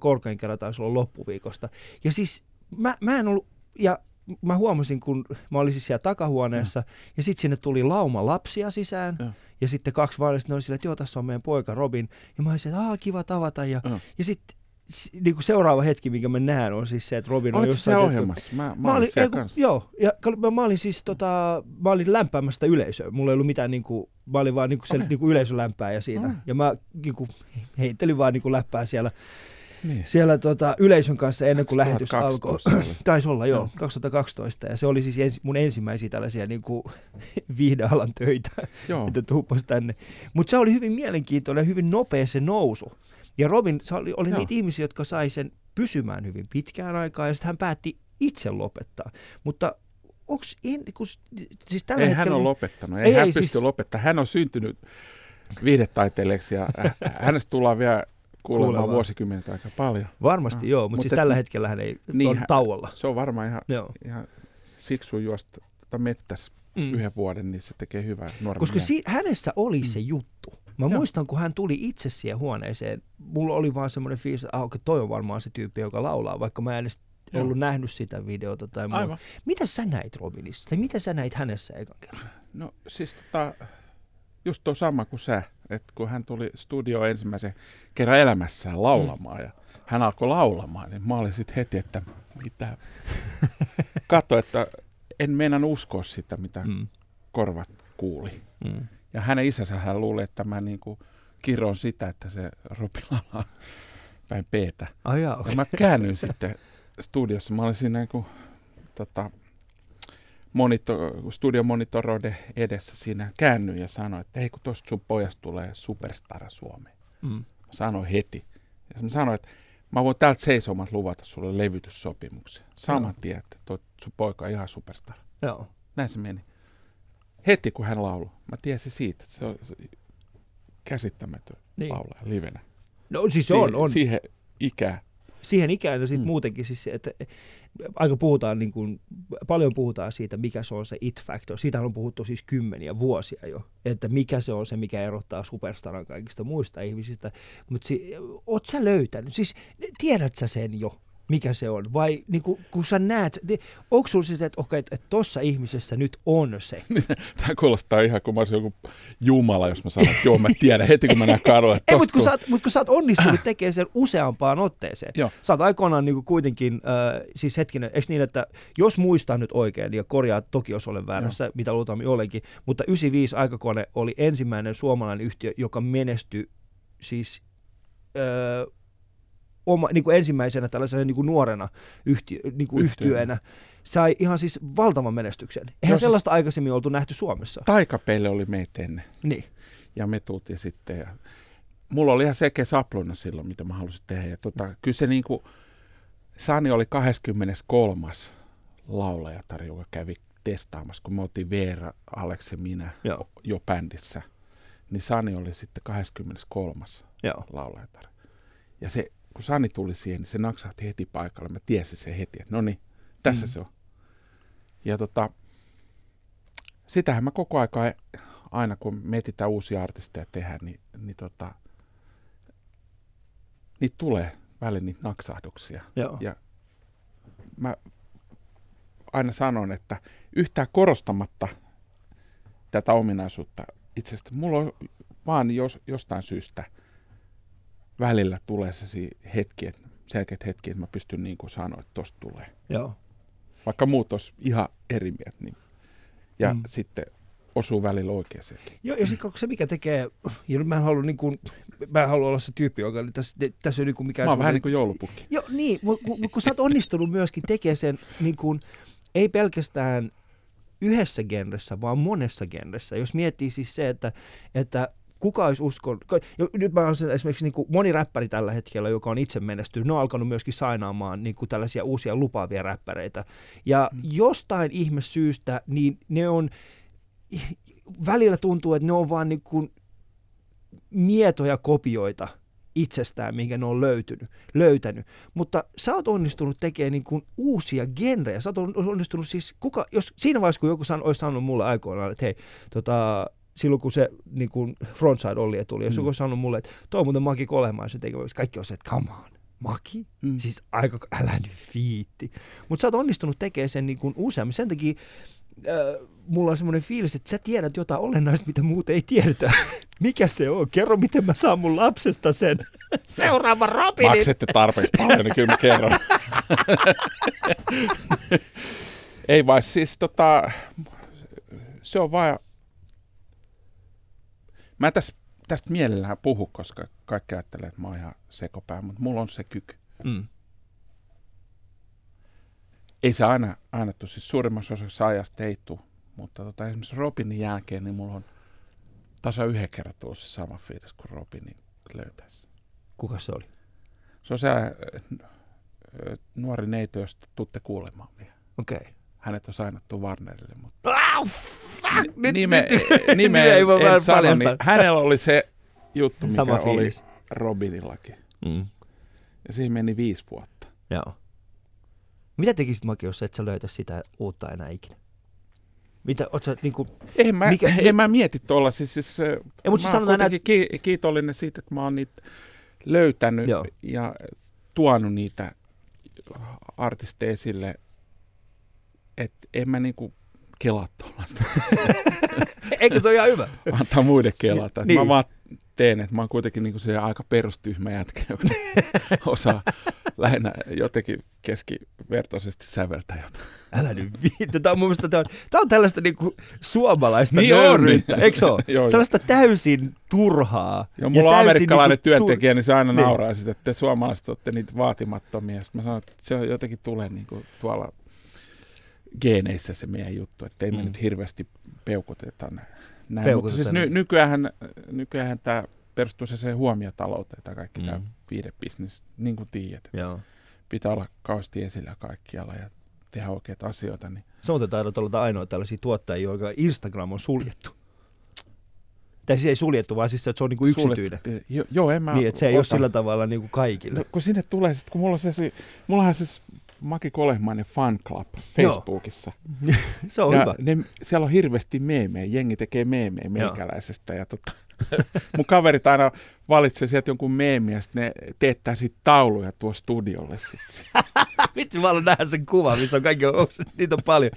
korkein kerran taisi olla loppuviikosta. Ja siis mä, mä en ollut, ja mä huomasin, kun mä olin siis siellä takahuoneessa, ja, ja sitten sinne tuli lauma lapsia sisään, ja, ja sitten kaksi vanhasta, ne oli silleen, että joo, tässä on meidän poika Robin, ja mä olisin, että kiva tavata, ja, ja, ja sitten niin kuin seuraava hetki, minkä mä näen, on siis se, että Robin on jossain... Oletko ohjelmassa? Mä, mä, mä olin siellä kanssa. Joo, ja mä, mä olin siis tota, mä olin lämpäämästä yleisöä. Mulla ei ollut mitään, niin kuin, mä olin vaan niin kuin, okay. niin kuin yleisölämpääjä siinä. Okay. Ja mä niin kuin, heittelin vaan niin kuin läppää siellä niin. siellä tota, yleisön kanssa ennen kuin lähetys alkoi. Taisi olla, joo, 2012. Ja se oli siis ensi, mun ensimmäisiä tällaisia niin kuin, viihdealan töitä, joo. että tuuppas tänne. Mutta se oli hyvin mielenkiintoinen, hyvin nopea se nousu. Ja Robin se oli, oli niitä ihmisiä, jotka sai sen pysymään hyvin pitkään aikaa, ja sitten hän päätti itse lopettaa. Mutta onks en, kun, siis tällä ei hetkellä, hän ole lopettanut, ei, ei hän ei, pysty siis... lopettaa. Hän on syntynyt viihdetaiteilijaksi ja hänestä tullaan vielä kuulemaan vuosikymmentä aika paljon. Varmasti no. joo, mutta Mut siis et, tällä hetkellä hän ei niin, on tauolla. Se on varmaan ihan, ihan fiksu juosta tota mettäs mm. yhden vuoden, niin se tekee hyvää. Koska si- hänessä oli mm. se juttu. Mä Joo. muistan, kun hän tuli itse siihen huoneeseen, mulla oli vaan semmoinen fiilis, että ah, okay, toi on varmaan se tyyppi, joka laulaa, vaikka mä en edes Joo. ollut nähnyt sitä videota tai muuta. Mitä sä näit Robinissa? Tai mitä sä näit hänessä ekan kerran? No siis tota, just tuo sama kuin sä, että kun hän tuli studio ensimmäisen kerran elämässään laulamaan mm. ja hän alkoi laulamaan, niin mä olin sitten heti, että mitä. Katso, että en meinaan uskoa sitä, mitä mm. korvat kuuli. Mm. Ja hänen isänsä hän luuli, että mä niin kuin kiron sitä, että se laulaa päin peetä. Oh, jaa, okay. Ja mä käännyin sitten studiossa. Mä olin siinä niin kuin, tota, monitor, studiomonitoroiden edessä siinä käännyin ja sanoin, että hei kun tuosta sun pojasta tulee superstara Suomeen. Mm. Mä sanoin heti. Ja mä sanoin, että mä voin täältä seisomat luvata sulle levytyssopimuksen. Saman tien, että sun poika on ihan superstara. Joo. Näin se meni. Heti kun hän lauloi, mä tiesin siitä, että se on käsittämätön niin. laulaja livenä. No siis on, on. Siihen ikään siihen ikään ja sitten mm. muutenkin, siis, että aika puhutaan, niin kuin, paljon puhutaan siitä, mikä se on se it factor. Siitä on puhuttu siis kymmeniä vuosia jo, että mikä se on se, mikä erottaa superstaran kaikista muista ihmisistä. Mutta si, oot sä löytänyt, siis tiedät sä sen jo? Mikä se on? Vai niin kuin, kun sä näet, niin, onko sulla sitä, että okay, että tuossa ihmisessä nyt on se? Tämä kuulostaa ihan kuin mä olisin joku jumala, jos mä sanon, että joo, mä tiedän heti, kun mä näen kadun. Ei, mutta kun, sä oot, mut kun sä oot onnistunut tekemään sen useampaan otteeseen. Joo. Sä oot aikoinaan niin kuin kuitenkin, äh, siis hetkinen, eikö niin, että jos muistan nyt oikein, ja korjaa toki, jos olen väärässä, joo. mitä luultavasti olenkin, mutta 95 aikakone oli ensimmäinen suomalainen yhtiö, joka menestyi siis äh, oma, niin kuin ensimmäisenä tällaisena niin kuin nuorena yhtiö, niin kuin yhtiöönä sai ihan siis valtavan menestyksen. Eihän Jos sellaista aikaisemmin oltu nähty Suomessa. Taikapeille oli meitä ennen. Niin. Ja me tultiin sitten. Ja mulla oli ihan selkeä sapluna silloin, mitä mä halusin tehdä. Ja tota, kyllä se niin kuin, Sani oli 23. laulajatar, joka kävi testaamassa, kun me oltiin Veera, Alex ja minä Joo. jo bändissä. Niin Sani oli sitten 23. Joo. laulajatar. Ja se kun Sani tuli siihen, niin se naksahti heti paikalle. Mä tiesin se heti, että no niin, tässä mm. se on. Ja tota, sitähän mä koko aika, aina kun me etsitään uusia artisteja tehdä, niin, niin tota, niitä tulee välillä niitä naksahduksia. Joo. Ja mä aina sanon, että yhtään korostamatta tätä ominaisuutta itse asiassa, mulla on vaan jos, jostain syystä välillä tulee se hetki, että selkeät hetki, että mä pystyn niin kuin sanoa, että tosta tulee. Joo. Vaikka muut olisi ihan eri mieltä. Niin. Ja Mm. sitten osuu välillä oikeeseen. Joo, ja sitten se mikä tekee, ja mä en halua, niin kuin, mä en halua olla se tyyppi, joka oli tässä, tässä on niin kuin mikään Mä oon vähän niin kuin joulupukki. Joo, niin, mutta kun, kun sä oot onnistunut myöskin tekemään sen niin kuin, ei pelkästään yhdessä genressä, vaan monessa genressä. Jos miettii siis se, että, että kuka olisi uskon... Jo, nyt mä olen esimerkiksi niin kuin moni räppäri tällä hetkellä, joka on itse menestynyt, ne on alkanut myöskin sainaamaan niin kuin tällaisia uusia lupaavia räppäreitä. Ja Mm. jostain ihme syystä, niin ne on... Välillä tuntuu, että ne on vaan niin kuin mietoja kopioita itsestään, minkä ne on löytynyt, löytänyt. Mutta sä oot onnistunut tekemään niin kuin uusia genrejä. Sä oot on- onnistunut siis, kuka, jos siinä vaiheessa, kun joku san, olisi sanonut mulle aikoinaan, että hei, tota, silloin kun se niin kuin frontside Ollie tuli, jos Mm. joku olisi sanonut mulle, että toi on muuten Maki Kolehmaa, se tekee, kaikki on se, että come on, Maki? Mm. Siis aika, älä nyt viitti. Mutta sä oot onnistunut tekemään sen niin kuin useammin. Sen takia äh, mulla on semmoinen fiilis, että sä tiedät jotain olennaista, mitä muut ei tiedetä. Mikä se on? Kerro, miten mä saan mun lapsesta sen. Seuraava Robinin. Maksette tarpeeksi paljon, niin kyllä mä kerron. Ei vai siis tota, se on vaan, mä täs, tästä mielellään puhu, koska kaikki ajattelee, että mä oon ihan sekopää, mutta mulla on se kyky. Mm. Ei se aina, aina tuu, siis suurimmassa osassa ajasta ei tuu, mutta tota, esimerkiksi Robinin jälkeen, niin mulla on tasa yhden kerran tullut se sama fiilis kuin Robinin löytäisi. Kuka se oli? Se on se äh, äh, nuori neito, josta tutte kuulemaan vielä. Okei. Okay. Hänet on sainattu Warnerille, mutta Oh, fuck! Nyt, nime, nyt, nime ei voi en vähän sano, niin hänellä oli se juttu, mikä Sama oli fiilis. Robinillakin. Mm. Ja siihen meni viisi vuotta. Joo. Mitä tekisit Maki, jos et sä löytä sitä uutta enää ikinä? Mitä, oot sä niinku... En mä, Mikä- en mä mieti tuolla. Siis, siis, Ei, mut mä oon kuitenkin ki- kiitollinen siitä, että mä oon niitä löytänyt Joo. ja tuonut niitä artisteja esille. Että en mä niinku kelaa tuollaista. Eikö se ole ihan hyvä? antaa muiden kelata. Niin. Mä vaan teen, että mä oon kuitenkin niinku se aika perustyhmä jätkä, joka osaa lähinnä jotenkin keskivertoisesti säveltää jotain. Älä nyt viitti. Tämä on mun mielestä, tämä on, tämä on tällaista niinku suomalaista Niin nöyryyttä, eikö se ole? Joo. Sellaista täysin turhaa. Joo, mulla on amerikkalainen niinku työntekijä, niin se aina Niin. nauraa sitä, että te suomalaiset olette niitä vaatimattomia. Sitten mä sanon, että se jotenkin tulee niinku tuolla geeneissä se meidän juttu, että ei mm. me nyt hirveästi peukuteta näin. Mutta Peukuteta siis ny, nykyään, nykyään tämä perustuu se, huomiotalouteen, tämä kaikki mm. tämä viidebisnes, niin kuin tiedät. Joo. Pitää olla kauheasti esillä kaikkialla ja tehdä oikeita asioita. Niin Se on taidat olla ainoa tällaisia tuottajia, joiden Instagram on suljettu. Tai siis ei suljettu, vaan siis että se on niinku yksityinen. Suljet- Jo, joo, en mä Niin, että se ei ole ota- sillä tavalla niinku kaikille. No, kun sinne tulee, sit, kun mulla on se, mullahan se Maki Kolehmainen fan club. Facebookissa. Se on ja hyvä. Ne, siellä on hirveästi meemejä, jengi tekee meemejä meikäläisestä. Ja tota, mun kaverit aina valitsee sieltä jonkun meemiä, ja sitten ne teettää siitä tauluja tuo studiolle. Vitsi, mä haluan nähdä sen kuvan, missä on kaikki, on, niitä on paljon.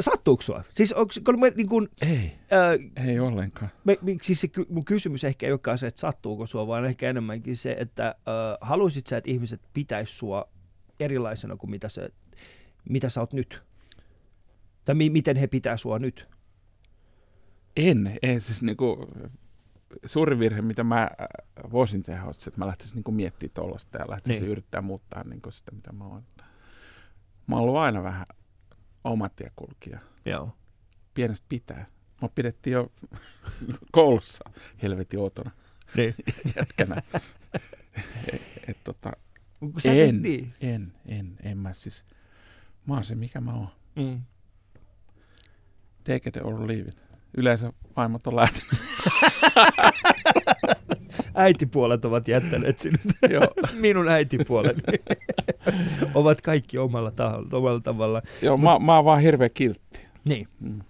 Sattuuko sua? Siis onko, kun me, niin kuin, ei, äh, ei ollenkaan. me, siis se, mun kysymys ehkä ei olekaan se, että sattuuko sua, vaan ehkä enemmänkin se, että äh, haluaisit sä, että ihmiset pitäis sua erilaisena kuin mitä, se, mitä sä oot nyt? Tai mi- miten he pitää sua nyt? En, ei siis niinku, suuri virhe, mitä mä äh, voisin tehdä, on se, että mä lähtisin niinku miettimään tuollaista ja lähtisin Niin. yrittää muuttaa niinku sitä, mitä mä oon. Mä oon ollut aina vähän omatiekulkija. Joo. pienestä pitää. Mä pidettiin jo koulussa helvetin outona Niin. jätkänä. et, et, tota, Kun sä En. Niin. en, en, en mä siis. Mä oon se, mikä mä oon. Mm. Take it or leave it. Yleensä vaimot on lähtenyt. Äitipuolet ovat jättäneet sinut. Joo. Minun äitipuoleni ovat kaikki omalla, taholla, omalla tavalla. Joo, mä, mä oon vaan hirveä kiltti. Niin. Mm.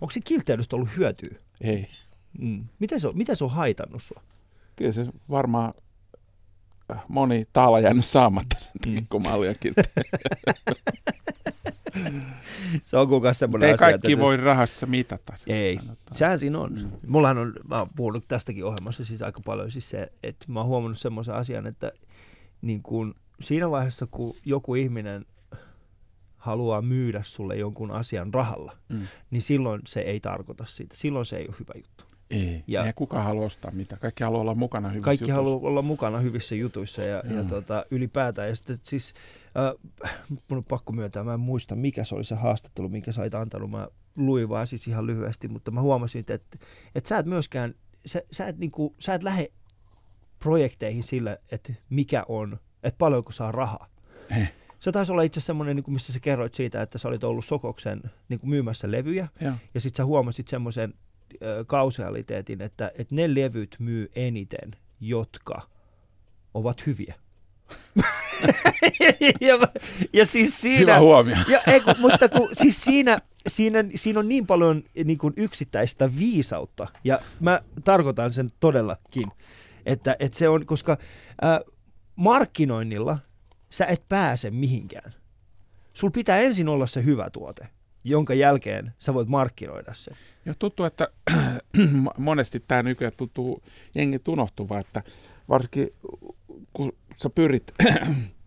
Onko siitä kiltteydestä ollut hyötyä? Ei. Mm. Miten, se on, miten se on haitannut sua? Kyllä se varmaan moni taala jäänyt saamatta sen takia, Mm. kun mä olin kiltti. se on kukaan semmoinen Ei asia. kaikki että voi rahassa mitata. Ei. sanotaan. Sehän siinä on. Mm. Mullahan on, mä oon puhunut tästäkin ohjelmassa siis aika paljon, siis se, että mä oon huomannut semmoisen asian, että niin kun siinä vaiheessa, kun joku ihminen haluaa myydä sulle jonkun asian rahalla, Mm. niin silloin se ei tarkoita sitä. Silloin se ei ole hyvä juttu. Ei. Ja- Ei kukaan halua ostaa mitään. Kaikki haluaa olla mukana hyvissä Kaikki jutuissa. haluaa olla mukana hyvissä jutuissa ja, ja Joo. tota, ylipäätään. Ja sitten siis, äh, mun on pakko myöntää, mä en muista mikä se oli se haastattelu, minkä sä olit antanut. Mä luin vaan siis ihan lyhyesti, mutta mä huomasin, että, että sä et myöskään, sä, sä, et, niinku, sä et lähde projekteihin sillä, että mikä on, että paljonko saa rahaa. Eh. Se taisi olla itse asiassa semmoinen, niin missä sä kerroit siitä, että sä olit ollut Sokoksen niin kuin myymässä levyjä, Joo. ja sitten sä huomasit semmoisen ö, kausialiteetin, että, että ne levyt myy eniten, jotka ovat hyviä. ja, ja siis siinä... Hyvä huomio. Ja, ei, kun, mutta kun, siis siinä, siinä, siinä on niin paljon niin kuin yksittäistä viisautta, ja mä tarkoitan sen todellakin, että, että se on, koska ää, markkinoinnilla sä et pääse mihinkään. Sul pitää ensin olla se hyvä tuote, jonka jälkeen sä voit markkinoida sen. Ja tuntuu, että monesti tämä nykyään tuntuu jengi unohtuva, että varsinkin kun sä pyrit,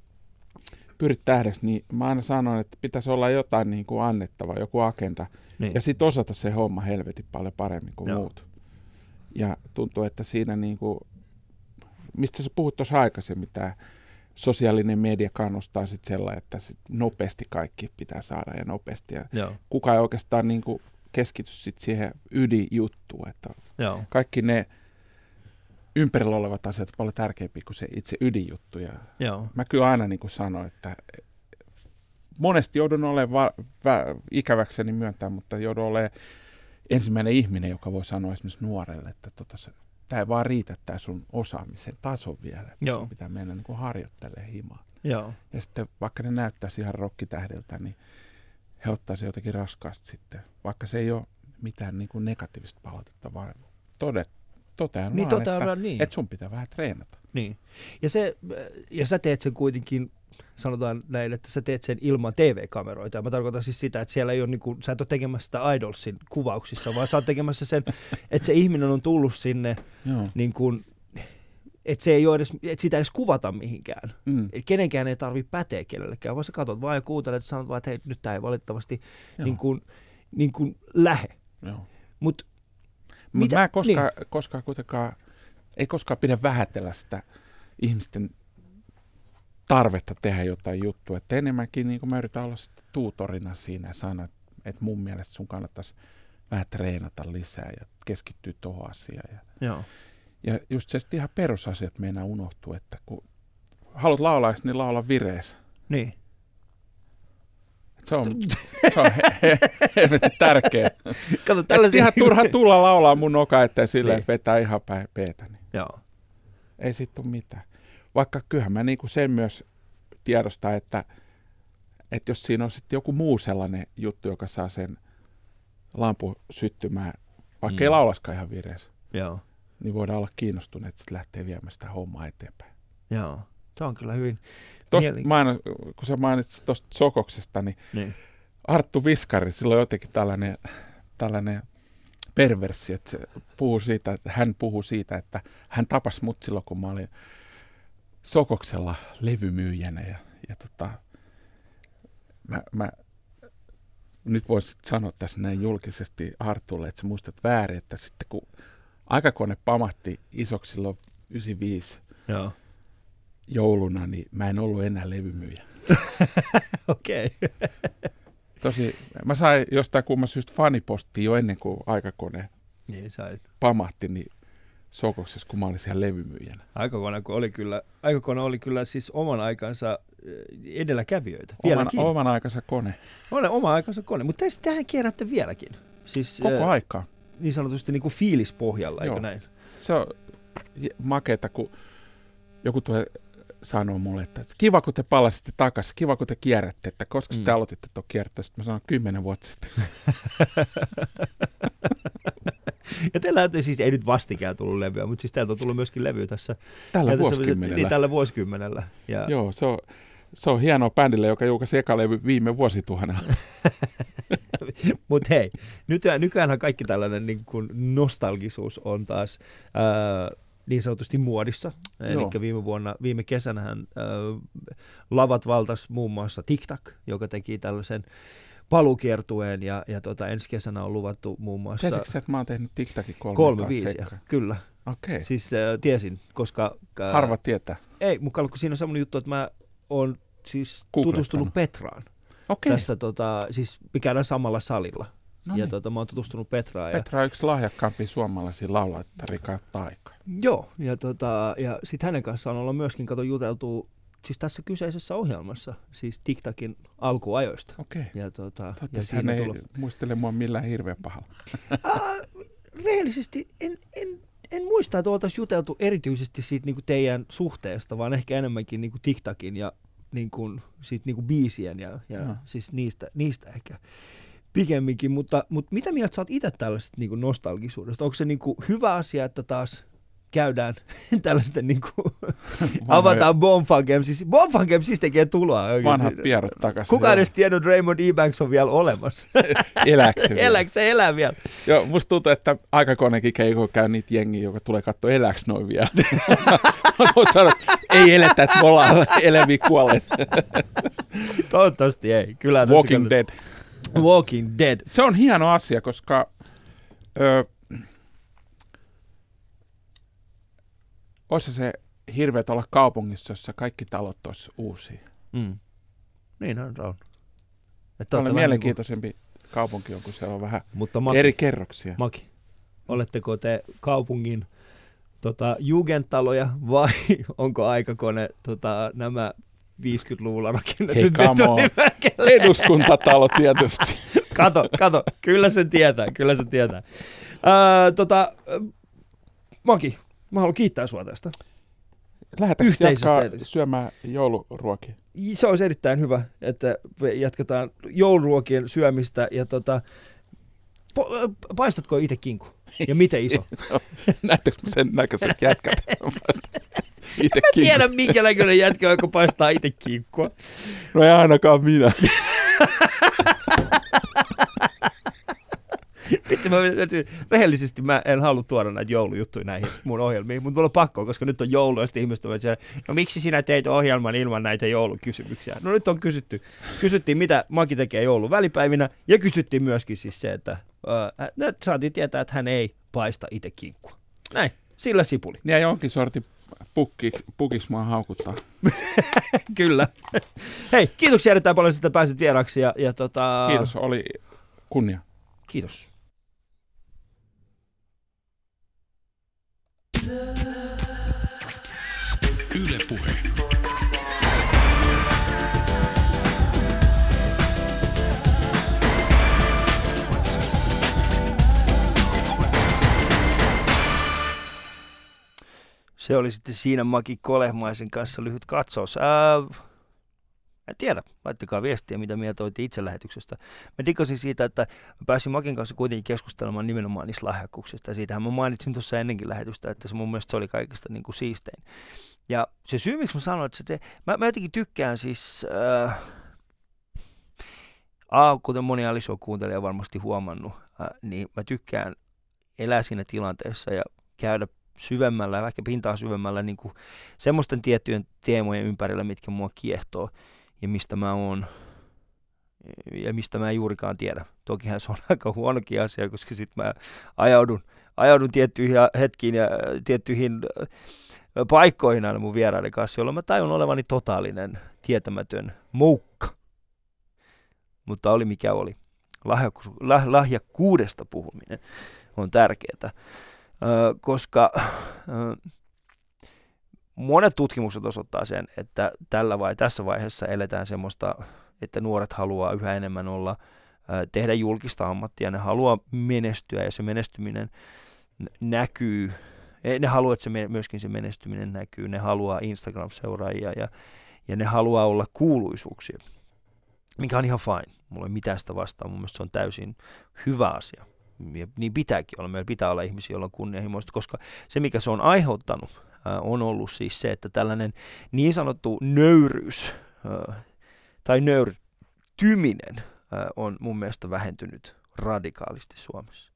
pyrit tähdeksi, niin mä aina sanon, että pitäisi olla jotain niin kuin annettava, joku agenda. Niin. Ja sitten osata se homma helvetin paljon paremmin kuin Joo. muut. Ja tuntuu, että siinä niin kuin, mistä sä puhut tuossa aikaisemmin, tämä sosiaalinen media kannustaa sitten sellainen, että sit nopeasti kaikki pitää saada ja nopeasti. Ja Joo, kukaan ei oikeastaan niin kuin keskity sit siihen ydinjuttuun, että joo, kaikki ne ympärillä olevat asiat ovat paljon tärkeämpiä kuin se itse ydinjuttu. Ja joo, mä kyllä aina niin kuin sanon, että monesti joudun olemaan va- vä- ikäväkseni myöntää, mutta joudun olemaan ensimmäinen ihminen, joka voi sanoa esimerkiksi nuorelle, että tota, tämä ei vaan riitä tämä sun osaamisen taso vielä, että Joo. sun pitää mennä niin harjoittelemaan himaa. joo, Ja sitten vaikka ne näyttäisi ihan rokkitähdeltä, niin he ottaa se jotenkin raskaasti sitten, vaikka se ei ole mitään niin kuin negatiivista palautetta, vaan todet, totean Niin, vaan, totean että, niin. että sun pitää vähän treenata. Niin. Ja, se, ja sä teet sen kuitenkin, sanotaan näin, että sä teet sen ilman TV-kameroita. Ja mä tarkoitan siis sitä, että siellä ei ole, niin kuin, sä et ole tekemässä sitä Idolsin kuvauksissa, vaan sä oot tekemässä sen, että se ihminen on tullut sinne, Joo. niin kuin, että se ei ole edes, että sitä ei edes kuvata mihinkään. Mm. Et kenenkään ei tarvitse päteä kenellekään, vaan sä katsot vaan ja kuuntelet ja sanot vaan, että hei, nyt tämä ei valitettavasti Joo. niin kuin, niin kuin lähe. Mutta Mutta Mitä- mä koskaan, niin. koskaan kuitenkaan, ei koskaan pidä vähätellä sitä ihmisten tarvetta tehdä jotain juttua. Että enemmänkin niin mä yritän olla sitten tuutorina siinä ja sanoa, että, että mun mielestä sun kannattaisi vähän treenata lisää ja keskittyä tuohon asiaan. Ja, joo, ja just se ihan perusasiat meinaa unohtuu, että kun haluat laulaa, niin laula vireessä. niin. Se on, se on he, he, tärkeä. Kato, tällaisia... ihan turha tulla laulaa mun noka eteen silleen, Niin. että vetää ihan päin peetä. Niin. Joo, ei siitä tule mitään. Vaikka kyllähän mä niinku sen myös tiedostaa, että, että jos siinä on sitten joku muu sellainen juttu, joka saa sen lampu syttymään, vaikka mm. ei laulaskaan ihan vireessä, joo, niin voidaan olla kiinnostuneet, että sitten lähtee viemään sitä hommaa eteenpäin. joo. Se on kyllä hyvin... Tosta maino, kun sä mainitsit tuosta Sokoksesta, niin Niin. Arttu Viskari, sillä on jotenkin tällainen, tällainen perverssi, että se puhuu siitä, että hän puhuu siitä, että hän tapasi mut silloin, kun mä olin Sokoksella levymyyjänä ja, ja tota, mä, mä nyt voisin sanoa tässä näin julkisesti Artulle, että sä muistat väärin, että sitten kun aikakone pamahti isoksi silloin 95 Joo. jouluna, niin mä en ollut enää levymyyjä. Okei. Tosi, mä sain jostain kumman syystä fanipostia jo ennen kuin aikakone niin sai. pamahti, niin Sokoksessa, kun mä olin siellä levymyyjänä. Aikakone oli kyllä, aikakone oli kyllä siis oman aikansa eh, edelläkävijöitä. Oman, Vieläkin. oman aikansa kone. Olen oma aikansa kone, mutta tähän kierrätte vieläkin. Siis Koko eh, aikaa. Niin sanotusti niin kuin fiilispohjalla, Joo. eikö näin? Se on makeeta, kun joku tulee sanoo mulle, että kiva kun te palasitte takaisin, kiva kun te kierrätte, että koska mm. te aloititte tuon kierrätön. Sitten mä sanon kymmenen vuotta sitten. Ja teillä on siis, ei nyt vastikään tullut levyä, mutta siis täältä on tullut myöskin levy tässä. Tällä Ja tässä- vuosikymmenellä. Niin, tällä vuosikymmenellä. Ja, Joo, se on, Se on hienoa bändille, joka julkaisi eka levy viime vuosituhannella. Mutta hei, nykyään, nykyäänhän kaikki tällainen niin kuin nostalgisuus on taas ää, niin sanotusti muodissa. Eli viime vuonna, viime kesänähän ää, lavat valtas muun muassa TikTok, joka teki tällaisen palukiertueen ja, ja tota, ensi kesänä on luvattu muun muassa... Tiesitkö että mä oon tehnyt TikTokin kolme, kolme viisiä? Kyllä. Okei. Okay. Siis äh, tiesin, koska... Äh, Harva tietää. Ei, mutta siinä on semmoinen juttu, että mä oon siis tutustunut Petraan. Okay. Tässä tota, siis mikä on samalla salilla. No ja niin. tota, mä oon tutustunut Petraan. Petra on yksi lahjakkaampi suomalaisia laulajattari kautta aikaa. Joo, ja, tota, ja sitten hänen kanssaan ollaan myöskin kato juteltu siis tässä kyseisessä ohjelmassa, siis TikTokin alkuajoista. Okei. Ja, tota, ja hän ei tullut... muistele mua millään hirveän pahalla. rehellisesti en, en, en muista, että oltaisiin juteltu erityisesti siitä niin kuin teidän suhteesta, vaan ehkä enemmänkin niin kuin TikTokin ja niin kuin, siitä niin kuin biisien ja, ja no. siis niistä, niistä ehkä pikemminkin. Mutta, mutta mitä mieltä sä oot itse tällaisesta niin kuin nostalgisuudesta? Onko se niin kuin hyvä asia, että taas käydään tällaisten niin kuin, avataan Bonfan Games. Siis Bonfan Games siis tekee tuloa. Vanhat pierot takaisin. Kuka edes tiennyt, Raymond Ebanks on vielä olemassa? Eläkse vielä? Eläkse elää vielä. Joo, musta tuntuu, että aikakonekin keiko käy niitä jengiä, joka tulee katsoa eläks noin vielä. Mä sanoa, ei eletä, että me ollaan eläviä kuolleet. Toivottavasti ei. Kyllä Walking Dead. Walking Dead. Se on hieno asia, koska ö, olisi se hirveät olla kaupungissa, jossa kaikki talot olisi uusia. Mm. Niin on. on. Että on mielenkiintoisempi niin kuin... kaupunki on, kun siellä on vähän Mutta Maki, eri kerroksia. Maki, oletteko te kaupungin tota, jugendtaloja vai onko aikakone tota, nämä 50-luvulla rakennetut Hei, Eduskuntatalo tietysti. kato, kato, kyllä se tietää, kyllä se tietää. Ää, tota, Maki, Mä haluan kiittää sua tästä. Lähdetäänkö jatkaa syömään jouluruokia? Se olisi erittäin hyvä, että jatketaan jouluruokien syömistä. Ja tota, po- paistatko itse kinku? Ja miten iso? no, näettekö sen näköiset jätkät? Ite mä tiedä, minkä näköinen jätkä, joka paistaa itse kinkkua. No ei ainakaan minä. Vitsi, mä, rehellisesti mä en halua tuoda näitä joulujuttuja näihin mun ohjelmiin, mutta mulla on pakko, koska nyt on joulu, ja ihmiset on siellä, no miksi sinä teit ohjelman ilman näitä joulukysymyksiä? No nyt on kysytty. Kysyttiin, mitä Maki tekee joulun välipäivinä, ja kysyttiin myöskin siis se, että äh, saatiin tietää, että hän ei paista itse kinkkua. Näin, sillä sipuli. Ja jonkin sorti pukki, pukis mua haukuttaa. Kyllä. Hei, kiitoksia erittäin paljon, että pääsit vieraksi. Ja, ja tota... Kiitos, oli kunnia. Kiitos. Yle Puhe. Se oli sitten siinä Maki Kolehmaisen kanssa lyhyt katsaus. Ää, en tiedä, laittakaa viestiä, mitä mieltä olitte itse lähetyksestä. Mä dikasin siitä, että mä pääsin Makin kanssa kuitenkin keskustelemaan nimenomaan niistä lahjakkuuksista. Ja siitähän mä mainitsin tuossa ennenkin lähetystä, että se mun mielestä se oli kaikista niin kuin siistein. Ja se syy, miksi mä sanoin, että se te... mä, mä jotenkin tykkään siis... Äh, A, kuten moni Aliso kuuntelija varmasti huomannut, äh, niin mä tykkään elää siinä tilanteessa ja käydä syvemmällä, ehkä pintaa syvemmällä niin kuin semmoisten tiettyjen teemojen ympärillä, mitkä mua kiehtoo ja mistä mä oon ja mistä mä en juurikaan tiedä. Tokihan se on aika huonokin asia, koska sitten mä ajaudun, ajaudun tiettyihin hetkiin ja tiettyihin paikkoihin aina mun vieraiden kanssa, jolloin mä tajun olevani totaalinen, tietämätön moukka. Mutta oli mikä oli. Lahjakku, lah, lahjakkuudesta puhuminen on tärkeää, koska monet tutkimukset osoittaa sen, että tällä vai tässä vaiheessa eletään semmoista, että nuoret haluaa yhä enemmän olla, tehdä julkista ammattia, ne haluaa menestyä ja se menestyminen näkyy, ne haluaa, että se myöskin se menestyminen näkyy, ne haluaa Instagram-seuraajia ja, ja ne haluaa olla kuuluisuuksia, mikä on ihan fine. Mulla ei mitään sitä vastaan, mun mielestä se on täysin hyvä asia. Ja niin pitääkin olla. Meillä pitää olla ihmisiä, joilla on kunnianhimoista, koska se, mikä se on aiheuttanut, on ollut siis se, että tällainen niin sanottu nöyryys tai nöyrtyminen on mun mielestä vähentynyt radikaalisti Suomessa.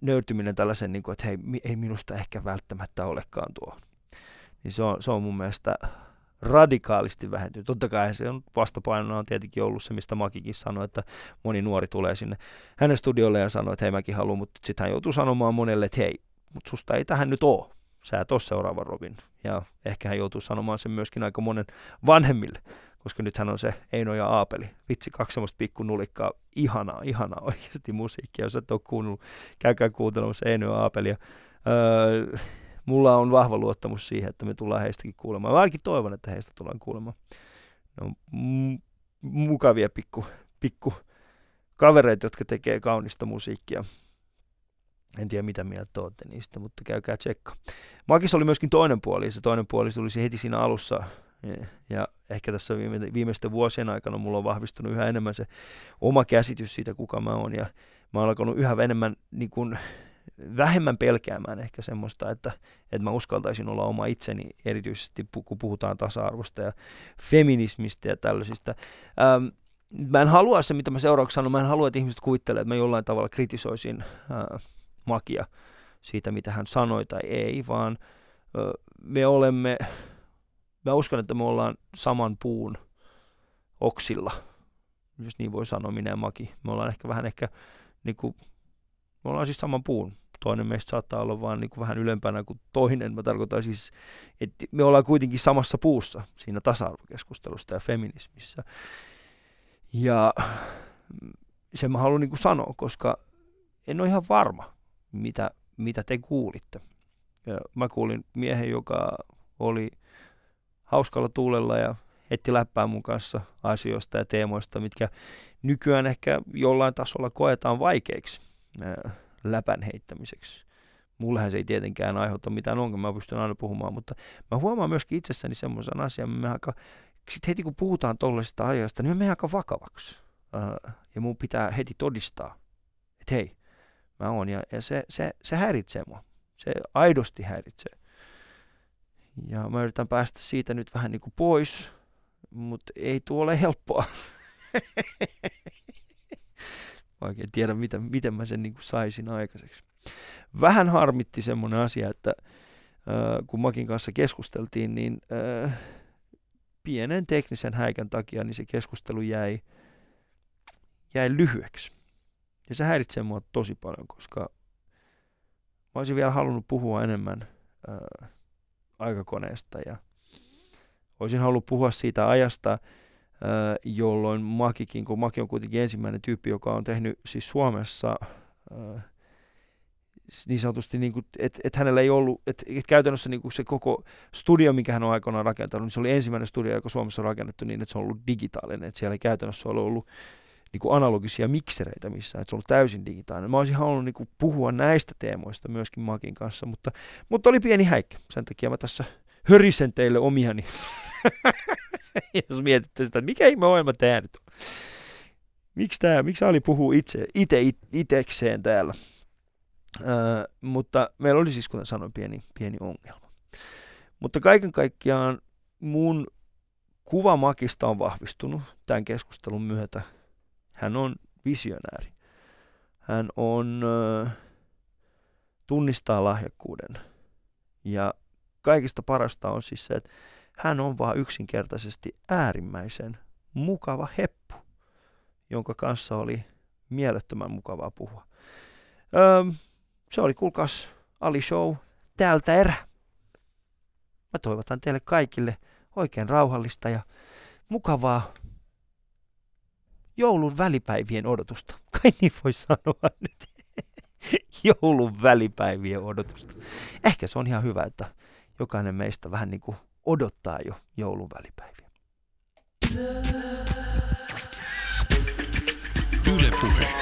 Nöyrtyminen tällaisen, niin kuin, että hei, ei minusta ehkä välttämättä olekaan tuo. Niin se on, se on mun mielestä radikaalisti vähentynyt. Totta kai se on vastapainona on tietenkin ollut se, mistä Makikin sanoi, että moni nuori tulee sinne hänen studiolle ja sanoo, että hei mäkin haluan, mutta sitten hän joutuu sanomaan monelle, että hei, mutta susta ei tähän nyt ole. Sä et ole seuraava Robin. Ja ehkä hän joutuu sanomaan sen myöskin aika monen vanhemmille, koska nythän on se Eino ja Aapeli. Vitsi, kaksi semmoista pikku nulikkaa. Ihanaa, ihanaa oikeasti musiikkia. Jos et ole kuunnellut, käykää kuuntelemassa Eino ja Aapelia. Öö, mulla on vahva luottamus siihen, että me tullaan heistäkin kuulemaan. Mä ainakin toivon, että heistä tullaan kuulemaan. Ne on m- mukavia pikku, pikku kavereita, jotka tekee kaunista musiikkia. En tiedä, mitä mieltä olette niistä, mutta käykää tsekka. Makis oli myöskin toinen puoli. Se toinen puoli tuli heti siinä alussa. Ja ehkä tässä viime, viimeisten vuosien aikana mulla on vahvistunut yhä enemmän se oma käsitys siitä, kuka mä oon. Ja mä oon alkanut yhä enemmän niin kuin, vähemmän pelkäämään ehkä semmoista, että, että mä uskaltaisin olla oma itseni, erityisesti kun puhutaan tasa-arvosta ja feminismistä ja tällaisista. Ähm, mä en halua se, mitä mä seuraavaksi sanon, mä en halua, että ihmiset kuvittelee, että mä jollain tavalla kritisoisin äh, Makia siitä, mitä hän sanoi tai ei, vaan me olemme, mä uskon, että me ollaan saman puun oksilla, jos niin voi sanoa minä ja Maki. Me ollaan ehkä vähän ehkä niin kuin me ollaan siis saman puun. Toinen meistä saattaa olla vaan niin kuin vähän ylempänä kuin toinen. Mä tarkoitan siis, että me ollaan kuitenkin samassa puussa siinä tasa-arvokeskustelusta ja feminismissä. Ja sen mä haluan niin kuin sanoa, koska en ole ihan varma, mitä, mitä te kuulitte. Ja mä kuulin miehen, joka oli hauskalla tuulella ja etti läppää mun kanssa asioista ja teemoista, mitkä nykyään ehkä jollain tasolla koetaan vaikeiksi läpän heittämiseksi. Mullehän se ei tietenkään aiheuta mitään ongelmaa, mä pystyn aina puhumaan, mutta mä huomaan myöskin itsessäni semmoisen asian, me aika, sit heti kun puhutaan tollaisesta ajasta, niin me aika vakavaksi. Ja mun pitää heti todistaa, että hei, mä oon, ja, ja se, se, se häiritsee mua. Se aidosti häiritsee. Ja mä yritän päästä siitä nyt vähän niin kuin pois, mutta ei tuo ole helppoa. oikein tiedä, mitä, miten mä sen niin kuin saisin aikaiseksi. Vähän harmitti semmoinen asia, että äh, kun Makin kanssa keskusteltiin, niin äh, pienen teknisen häikän takia niin se keskustelu jäi, jäi lyhyeksi. Ja se häiritsee mua tosi paljon, koska mä olisin vielä halunnut puhua enemmän äh, aikakoneesta ja olisin halunnut puhua siitä ajasta, jolloin Makikin, kun Maki on kuitenkin ensimmäinen tyyppi, joka on tehnyt siis Suomessa niin sanotusti, niin kuin, että, että hänellä ei ollut, että, että käytännössä niin kuin se koko studio, mikä hän on aikoinaan rakentanut, niin se oli ensimmäinen studio, joka Suomessa on rakennettu niin, että se on ollut digitaalinen, että siellä ei käytännössä ole ollut niin kuin analogisia miksereitä missään, että se on ollut täysin digitaalinen. Mä olisin halunnut niin kuin, puhua näistä teemoista myöskin Makin kanssa, mutta, mutta oli pieni häikkä, sen takia mä tässä hörisen teille omiani jos mietitte sitä, että mikä ihme ohjelma tämä nyt on. Miksi, tämä, miksi Ali puhuu itse, itse itekseen täällä? Öö, mutta meillä oli siis, kuten sanoin, pieni, pieni ongelma. Mutta kaiken kaikkiaan mun kuva Makista on vahvistunut tämän keskustelun myötä. Hän on visionääri. Hän on, tunnistaa lahjakkuuden. Ja kaikista parasta on siis se, että hän on vaan yksinkertaisesti äärimmäisen mukava heppu, jonka kanssa oli mielettömän mukavaa puhua. Öö, se oli kulkas Ali Show täältä erä. Mä toivotan teille kaikille oikein rauhallista ja mukavaa joulun välipäivien odotusta. Kai niin voi sanoa nyt. joulun välipäivien odotusta. Ehkä se on ihan hyvä, että jokainen meistä vähän niin kuin odottaa jo joulun välipäiviä. Yle puhe.